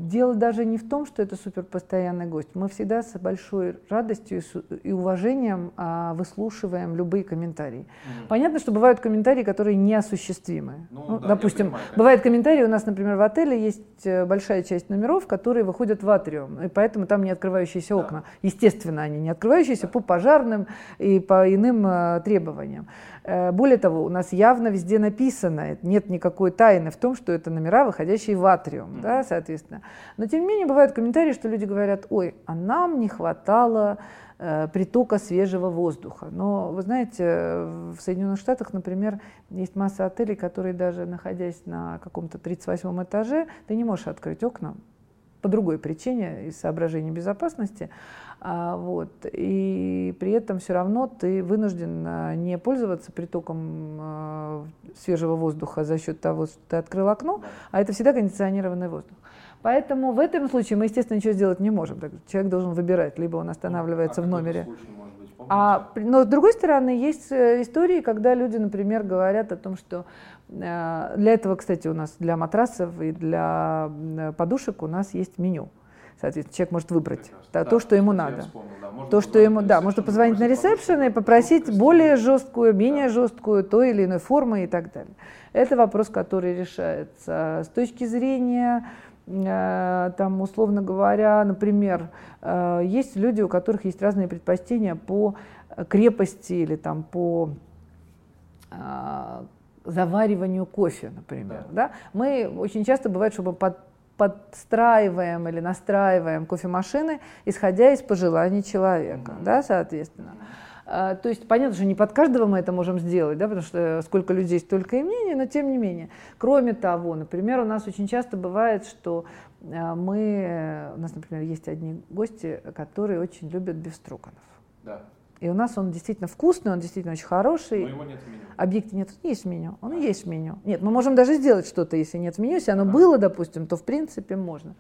дело даже не в том, что это супер постоянный гость. Мы всегда с большой радостью и уважением а, выслушиваем любые комментарии. Mm. Понятно, что бывают комментарии, которые неосуществимы. Ну, ну, да, допустим, понимаю, бывают комментарии, у нас, например, в отеле есть э, большая часть номеров, которые выходят в атриум, и поэтому там не открывающиеся да. окна. Естественно, они не открывающиеся да. по пожарным и по иным а, требованиям. Э, более того, у нас явно везде написано, нет никакой тайны в том, что это номера, выходящие в атриум, mm-hmm. да, соответственно. Но тем не менее бывают комментарии, что люди говорят, ой, а нам не хватало э, притока свежего воздуха. Но вы знаете, в Соединенных Штатах, например, есть масса отелей, которые даже находясь на каком-то 38 этаже, ты не можешь открыть окна по другой причине, из соображений безопасности. А, вот, и при этом все равно ты вынужден а, не пользоваться притоком а, свежего воздуха за счет того, что ты открыл окно, а это всегда кондиционированный воздух. Поэтому в этом случае мы, естественно, ничего сделать не можем. Человек должен выбирать, либо он останавливается а в номере. А, но с другой стороны, есть э, истории, когда люди, например, говорят о том, что э, для этого, кстати, у нас для матрасов и для подушек у нас есть меню. Соответственно, человек может выбрать да, то, что ему надо. Вспомнил, да. то, что ему, да, можно позвонить на ресепшн и попросить более жесткую, менее да. жесткую, той или иной формы и так далее. Это вопрос, который решается с точки зрения э, там, условно говоря, например, э, есть люди, у которых есть разные предпочтения по крепости или там по э, завариванию кофе, например. Да. Да? Мы очень часто бывает, чтобы под подстраиваем или настраиваем кофемашины, исходя из пожеланий человека, да, соответственно. А, то есть понятно, что не под каждого мы это можем сделать, да, потому что сколько людей, столько и мнений, но тем не менее. Кроме того, например, у нас очень часто бывает, что а, мы, у нас, например, есть одни гости, которые очень любят бифстроганов. Да. И у нас он действительно вкусный, он действительно очень хороший. Но его нет в меню. Объекты нет, есть в меню. Он а. есть в меню. Нет, мы можем даже сделать что-то, если нет в меню. Если оно а. было, допустим, то в принципе можно.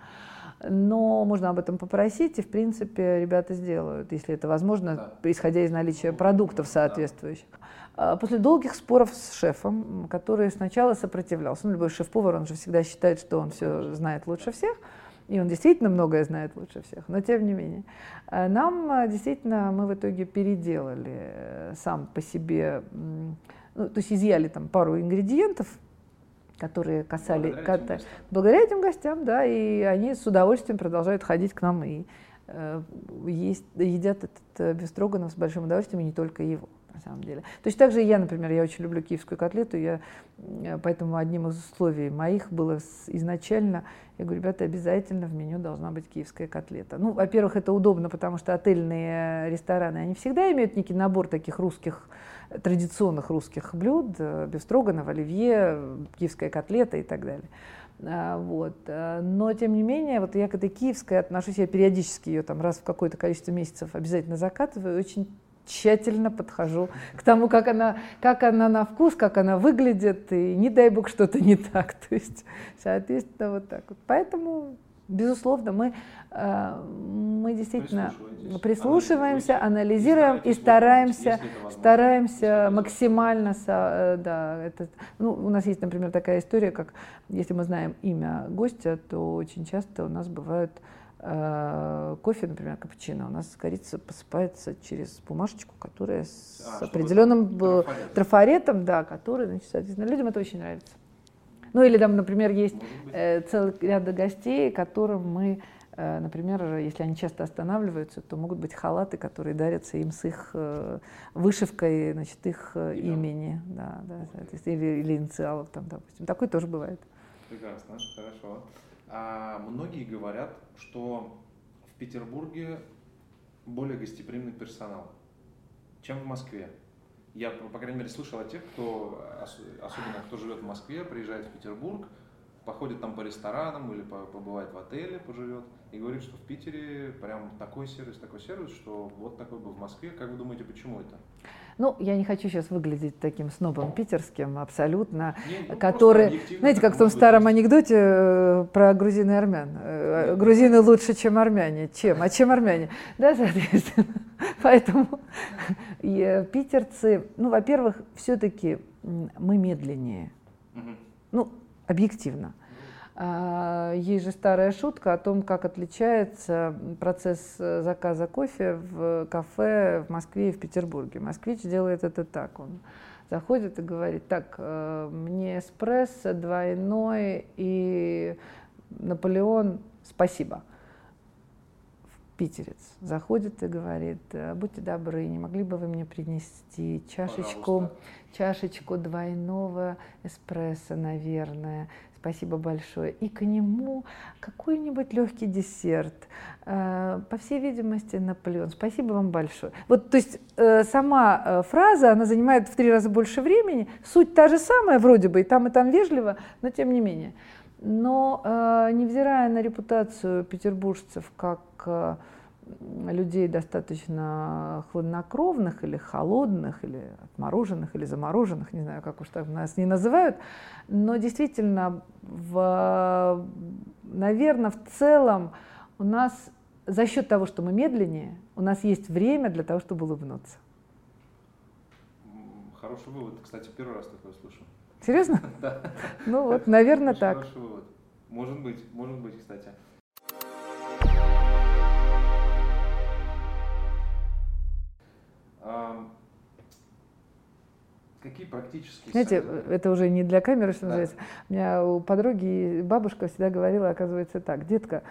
Но можно об этом попросить, и в принципе ребята сделают, если это возможно, да. исходя из наличия продуктов соответствующих. Да. После долгих споров с шефом, который сначала сопротивлялся, ну, любой шеф-повар, он же всегда считает, что он все знает лучше всех, и он действительно многое знает лучше всех, но тем не менее. Э, нам э, действительно, мы в итоге переделали э, сам по себе, ну, то есть изъяли там пару ингредиентов, которые касали... Благодаря, этим, гостям. благодаря этим гостям, да, и они с удовольствием продолжают ходить к нам и э, есть, едят этот бестроганов с большим удовольствием, и не только его на самом деле. Точно так же я, например, я очень люблю киевскую котлету, я, э, поэтому одним из условий моих было изначально, я говорю, ребята, обязательно в меню должна быть киевская котлета. Ну, во-первых, это удобно, потому что отельные рестораны, они всегда имеют некий набор таких русских, традиционных русских блюд, э, бефстроганов, оливье, киевская котлета и так далее. А, вот. Э, но, тем не менее, вот я к этой киевской отношусь, я периодически ее там раз в какое-то количество месяцев обязательно закатываю, очень тщательно подхожу к тому, как она, как она на вкус, как она выглядит, и не дай бог что-то не так. То есть, соответственно, вот так вот. Поэтому, безусловно, мы, э, мы действительно прислушиваемся, анализируем и стараемся, стараемся максимально, э, да, это, ну, у нас есть, например, такая история, как если мы знаем имя гостя, то очень часто у нас бывают кофе, например, капучино, у нас корица посыпается через бумажечку, которая с а, определенным трафарет. трафаретом, да, который, значит, соответственно, людям это очень нравится. Ну или там, например, есть э, целый ряд гостей, которым мы, э, например, если они часто останавливаются, то могут быть халаты, которые дарятся им с их э, вышивкой, значит, их э, имени, да, да, или, или инициалов там, допустим. Такое тоже бывает. Прекрасно, хорошо. А многие говорят, что в Петербурге более гостеприимный персонал, чем в Москве. я, по крайней мере, слышал о тех, кто, особенно кто живет в Москве, приезжает в Петербург, походит там по ресторанам или побывает в отеле, поживет, и говорит, что в Питере прям такой сервис, такой сервис, что вот такой был в Москве. Как вы думаете, почему это? Ну, я не хочу сейчас выглядеть таким снобом питерским, абсолютно, не, ну, который, знаете, как в том старом анекдоте э, про грузин и армян. Э, Нет, Грузины лучше, чем армяне. Чем? А чем армяне? Да, соответственно. Поэтому э, питерцы, ну, во-первых, все-таки мы медленнее. Ну, объективно. А, есть же старая шутка о том, как отличается процесс э, заказа кофе в кафе в Москве и в Петербурге. Москвич делает это так. Он заходит и говорит, так, э, мне эспрессо двойной и Наполеон, спасибо. Питерец заходит и говорит, «Э, будьте добры, не могли бы вы мне принести чашечку, чашечку двойного эспрессо, наверное, Спасибо большое. И к нему какой-нибудь легкий десерт. Э, по всей видимости, Наполеон. Спасибо вам большое. Вот, то есть э, сама э, фраза, она занимает в три раза больше времени. Суть та же самая вроде бы, и там, и там вежливо, но тем не менее. Но невзирая на репутацию петербуржцев как людей достаточно хладнокровных или холодных, или отмороженных, или замороженных, не знаю, как уж так нас не называют, но действительно, в, наверное, в целом у нас за счет того, что мы медленнее, у нас есть время для того, чтобы улыбнуться. Хороший вывод. Кстати, первый раз такое слышу. Серьезно? Да. Ну вот, наверное, так. Хороший вывод. Может быть, может быть, кстати. Какие практические Знаете, советы? это уже не для камеры, что да. называется. У меня у подруги бабушка всегда говорила, оказывается, так, детка,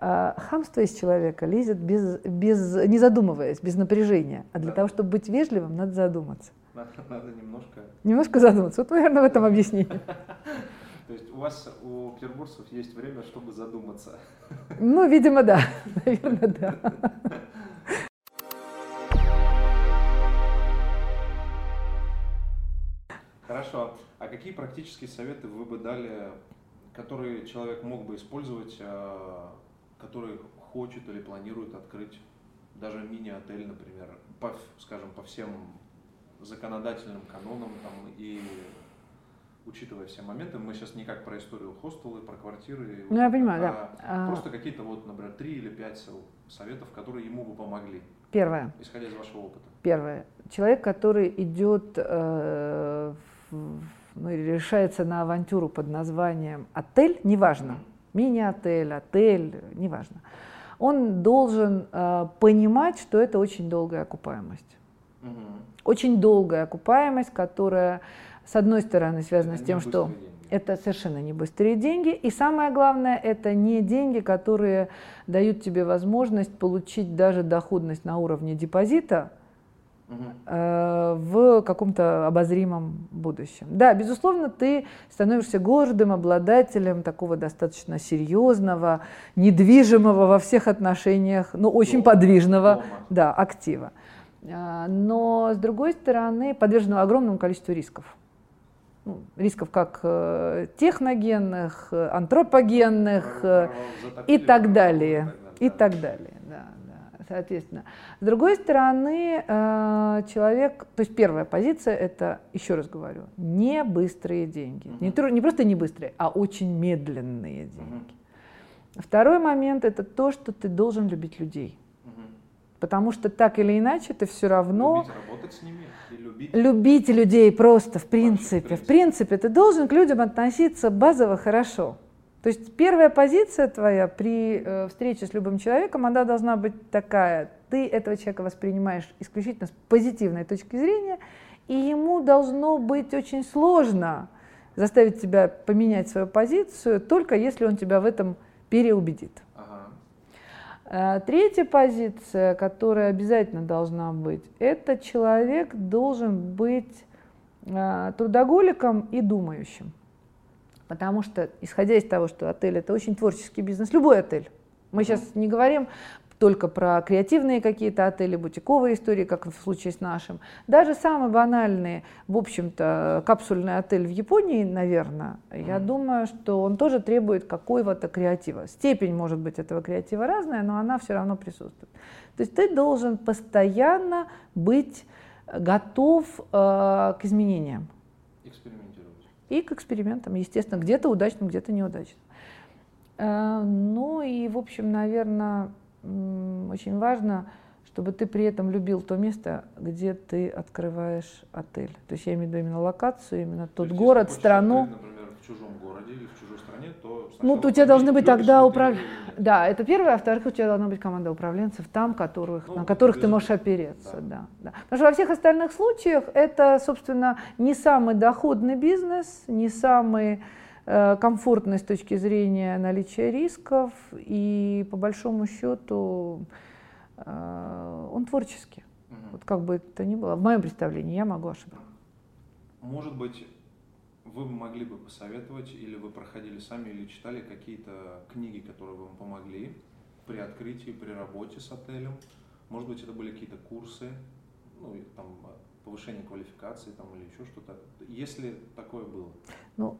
а хамство из человека лезет без, без, не задумываясь, без напряжения. А для да. того, чтобы быть вежливым, надо задуматься. Надо, надо немножко... Немножко задуматься. Вот, наверное, в этом объяснение. То есть у вас, у петербуржцев есть время, чтобы задуматься? Ну, видимо, да. Наверное, да. Хорошо. А какие практические советы вы бы дали, которые человек мог бы использовать, а, который хочет или планирует открыть даже мини-отель, например, по, скажем, по всем законодательным канонам там, и учитывая все моменты, мы сейчас не как про историю хостелы, про квартиры, ну, я понимаю, а да. просто какие-то вот, например, три или пять советов, которые ему бы помогли. Первое. Исходя из вашего опыта. Первое. Человек, который идет э, ну, решается на авантюру под названием отель, неважно, мини-отель, отель, неважно, он должен э, понимать, что это очень долгая окупаемость. Угу. Очень долгая окупаемость, которая, с одной стороны, связана это с тем, что деньги. это совершенно не быстрые деньги. И самое главное, это не деньги, которые дают тебе возможность получить даже доходность на уровне депозита, в каком-то обозримом будущем. Да, безусловно, ты становишься гордым обладателем такого достаточно серьезного, недвижимого во всех отношениях, но очень Дома. подвижного Да, актива. Э, но, с другой стороны, подверженного огромному количеству рисков. Ну, рисков как э, техногенных, антропогенных и так далее. И так далее соответственно. С другой стороны, э, человек, то есть первая позиция, это, еще раз говорю, не быстрые деньги. Не, не просто не быстрые, а очень медленные деньги. Второй момент, это то, что ты должен любить людей. Потому что так или иначе ты все равно... Любить работать с ними и любить... Любить людей просто, в принципе. В принципе, ты должен к людям относиться базово хорошо. То есть первая позиция твоя при э, встрече с любым человеком, она должна быть такая. Ты этого человека воспринимаешь исключительно с позитивной точки зрения, и ему должно быть очень сложно заставить тебя поменять свою позицию, только если он тебя в этом переубедит. Ага. Э, третья позиция, которая обязательно должна быть, это человек должен быть э, трудоголиком и думающим. Потому что, исходя из того, что отель это очень творческий бизнес, любой отель, мы сейчас не говорим только про креативные какие-то отели, бутиковые истории, как в случае с нашим. Даже самый банальный, в общем-то, капсульный отель в Японии, наверное, mm-hmm. я думаю, что он тоже требует какого-то креатива. Степень, может быть, этого креатива разная, но она все равно присутствует. То есть ты должен постоянно быть готов э, к изменениям. И к экспериментам, естественно, где-то удачным, где-то неудачным. Э, ну и, в общем, наверное, очень важно, чтобы ты при этом любил то место, где ты открываешь отель. То есть я имею в виду именно локацию, именно тот то город, страну. Отель, например, в чужом городе или в чужой стране, то ну, у тебя должны быть тогда управленцы. Да, это первое, а во-вторых, у тебя должна быть команда управленцев там, которых, ну, на которых ты можешь опереться. Да. Да, да. Потому что во всех остальных случаях это, собственно, не самый доходный бизнес, не самый Э, комфортный с точки зрения наличия рисков, и по большому счету э, он творческий. Угу. Вот как бы это ни было, в моем представлении, я могу ошибаться. Может быть, вы могли бы посоветовать, или вы проходили сами, или читали какие-то книги, которые вам помогли при открытии, при работе с отелем? Может быть, это были какие-то курсы, ну, там, повышение квалификации там, или еще что-то. Если такое было? Ну,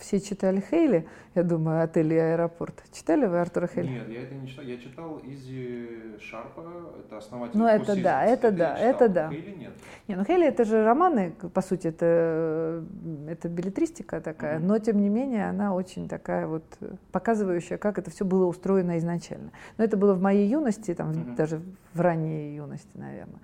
все читали Хейли, я думаю, отель и аэропорт. Читали вы Артура Хейли? Нет, я это не читал. Я читал Изи Шарпа, это основатель Ну, это да, это, да, это да. Хейли нет. Не, ну Хейли это же романы, по сути, это, это билетристика такая, mm-hmm. но тем не менее она очень такая вот показывающая, как это все было устроено изначально. Но это было в моей юности, там, mm-hmm. даже в ранней юности, наверное.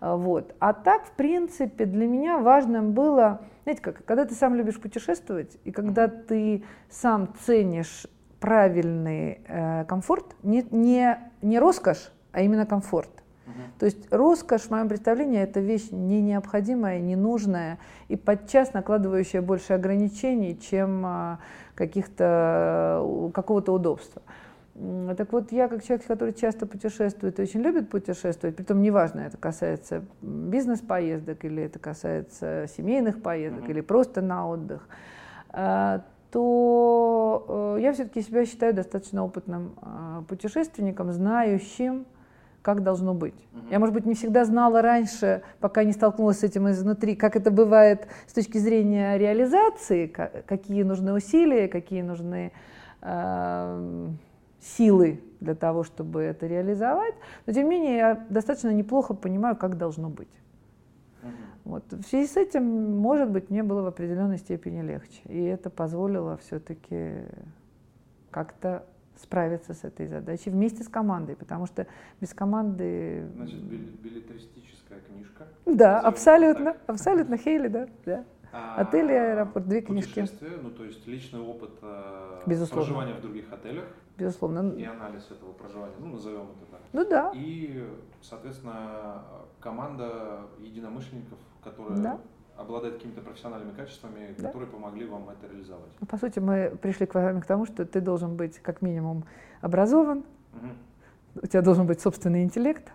А, вот. А так, в принципе, для меня важным было, знаете как, когда ты сам любишь путешествовать, и когда ты сам ценишь правильный э, комфорт, не, не, не роскошь, а именно комфорт. То есть роскошь, в моем представлении, это вещь не необходимая, не нужная и подчас накладывающая больше ограничений, чем а, каких-то, э, какого-то удобства. Так вот, я как человек, который часто путешествует и очень любит путешествовать, притом неважно, это касается бизнес-поездок или это касается семейных поездок mm-hmm. или просто на отдых, а, то э, я все-таки себя считаю достаточно опытным а, путешественником, знающим, как должно быть. Mm-hmm. Я, может быть, не всегда знала раньше, пока не столкнулась с этим изнутри, как это бывает с точки зрения реализации, какие нужны усилия, какие нужны силы для того, чтобы это реализовать. Но тем не менее я достаточно неплохо понимаю, как должно быть. Вот. В связи с этим, может быть, мне было в определенной степени легче. И это позволило все-таки как-то справиться с этой задачей вместе с командой, потому что без команды... Значит, билетристическая книжка. Да, абсолютно, абсолютно, Хейли, да. да. А, Отель и аэропорт, две книжки. ну то есть личный опыт э, Безусловно. проживания в других отелях. Безусловно. И анализ этого проживания, ну назовем это так. Ну да. И, соответственно, команда единомышленников, которая да. обладает какими-то профессиональными качествами, да. которые помогли вам это реализовать. Ну, по сути, мы пришли к вами к тому, что ты должен быть как минимум образован, угу. у тебя должен быть собственный интеллект,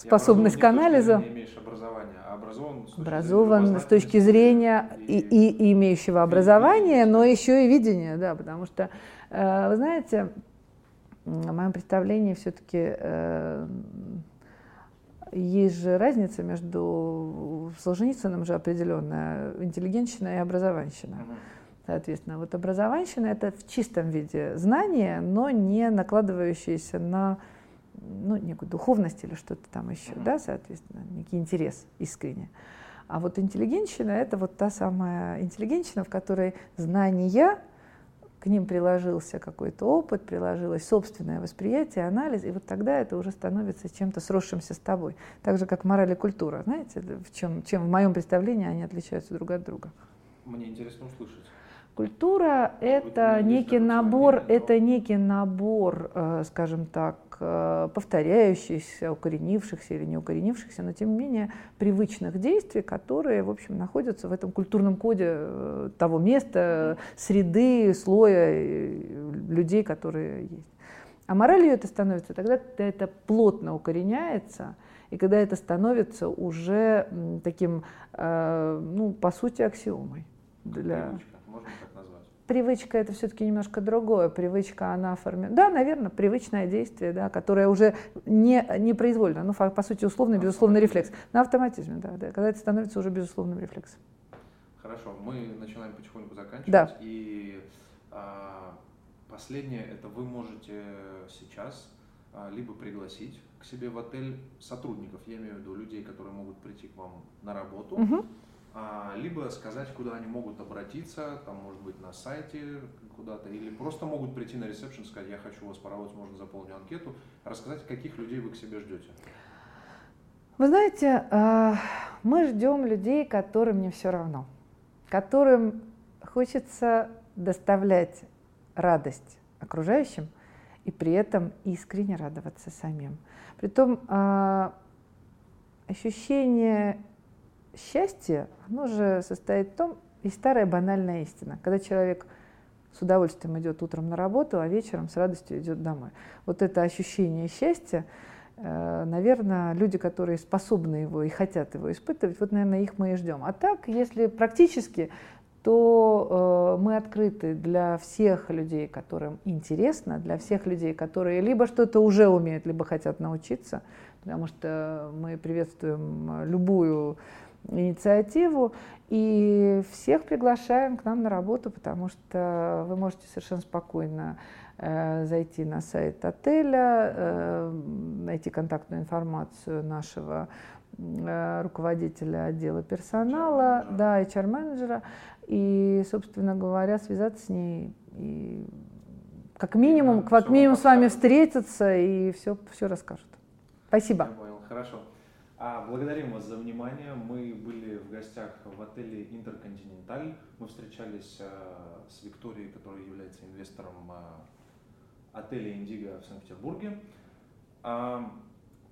способность к анализу. Не имеешь образования, а образован, с образован с точки зрения и, и, и имеющего образования, но еще и видения, да, потому что, э, вы знаете, в моем представлении все-таки э, есть же разница между Солженицыным же определенная интеллигентщина и образованщина. Соответственно, вот образованщина это в чистом виде знания, но не накладывающиеся на ну, некую духовность или что-то там еще, да, соответственно, некий интерес искренне. А вот интеллигенщина – это вот та самая интеллигенщина, в которой знания, к ним приложился какой-то опыт, приложилось собственное восприятие, анализ, и вот тогда это уже становится чем-то сросшимся с тобой. Так же, как мораль и культура. Знаете, в чем, чем в моем представлении они отличаются друг от друга. Мне интересно услышать. Культура – это некий набор, это некий набор, скажем так, повторяющихся, укоренившихся или не укоренившихся, но тем не менее привычных действий, которые, в общем, находятся в этом культурном коде э, того места, среды, слоя людей, которые есть. А моралью это становится тогда, когда это плотно укореняется, и когда это становится уже таким, ну, по сути, аксиомой. Для... Привычка, привычка это все-таки немножко другое. Привычка, она формирует... Да, наверное, привычное действие, да, которое уже не, не произвольно, ну, по сути, условный, безусловный рефлекс. На автоматизме, да, да, когда это становится уже безусловным рефлексом. Хорошо, мы начинаем потихоньку заканчивать. Да. И а, последнее, это вы можете сейчас а, либо пригласить к себе в отель сотрудников, я имею в виду людей, которые могут прийти к вам на работу, Мгм. А, либо сказать, куда они могут обратиться, там, может быть, на сайте куда-то, или просто могут прийти на ресепшн, сказать, я хочу у вас поработать, можно заполнить анкету, рассказать, каких людей вы к себе ждете. Вы знаете, а, мы ждем людей, которым не все равно, которым хочется доставлять радость окружающим и при этом искренне радоваться самим. Притом а, ощущение счастья, оно же состоит в том, и старая банальная истина, когда человек с удовольствием идет утром на работу, а вечером с радостью идет домой. Вот это ощущение счастья, э, наверное, люди, которые способны его и хотят его испытывать, вот, наверное, их мы и ждем. А так, если практически, то э, мы открыты для всех людей, которым интересно, для всех людей, которые либо что-то уже умеют, либо хотят научиться, потому что мы приветствуем любую инициативу и всех приглашаем к нам на работу, потому что вы можете совершенно спокойно э, зайти на сайт отеля, э, найти контактную информацию нашего э, руководителя отдела персонала, HR-менеджера. да, HR-менеджера, и, собственно говоря, связаться с ней и как минимум, как минимум с вами встретиться и все, все расскажут. Спасибо. Я понял, хорошо. А, благодарим вас за внимание. Мы были в гостях в отеле Интерконтиненталь. Мы встречались а, с Викторией, которая является инвестором а, отеля Индиго в Санкт-Петербурге. А,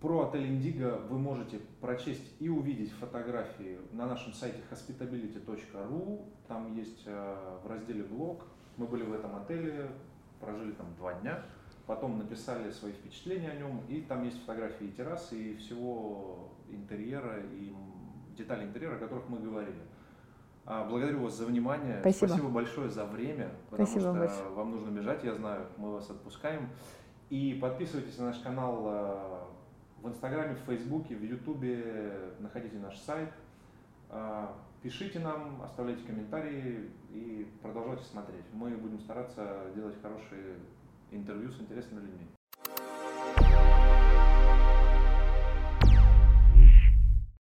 Про отель Индиго вы можете прочесть и увидеть фотографии на нашем сайте hospitability.ru. Там есть в разделе блог. Мы были в этом отеле, прожили там два дня. Потом написали свои впечатления о нем, и там есть фотографии и террасы, и всего интерьера, и м, деталей интерьера, о которых мы говорили. А, Благодарю вас за внимание. Спасибо. большое за время, потому Спасибо что большое. вам нужно бежать, я знаю, мы вас отпускаем. И подписывайтесь на наш канал а, в Инстаграме, в Фейсбуке, в Ютубе, находите наш сайт. А, Пишите нам, оставляйте комментарии и продолжайте смотреть. Мы будем стараться делать хорошие интервью с интересными людьми.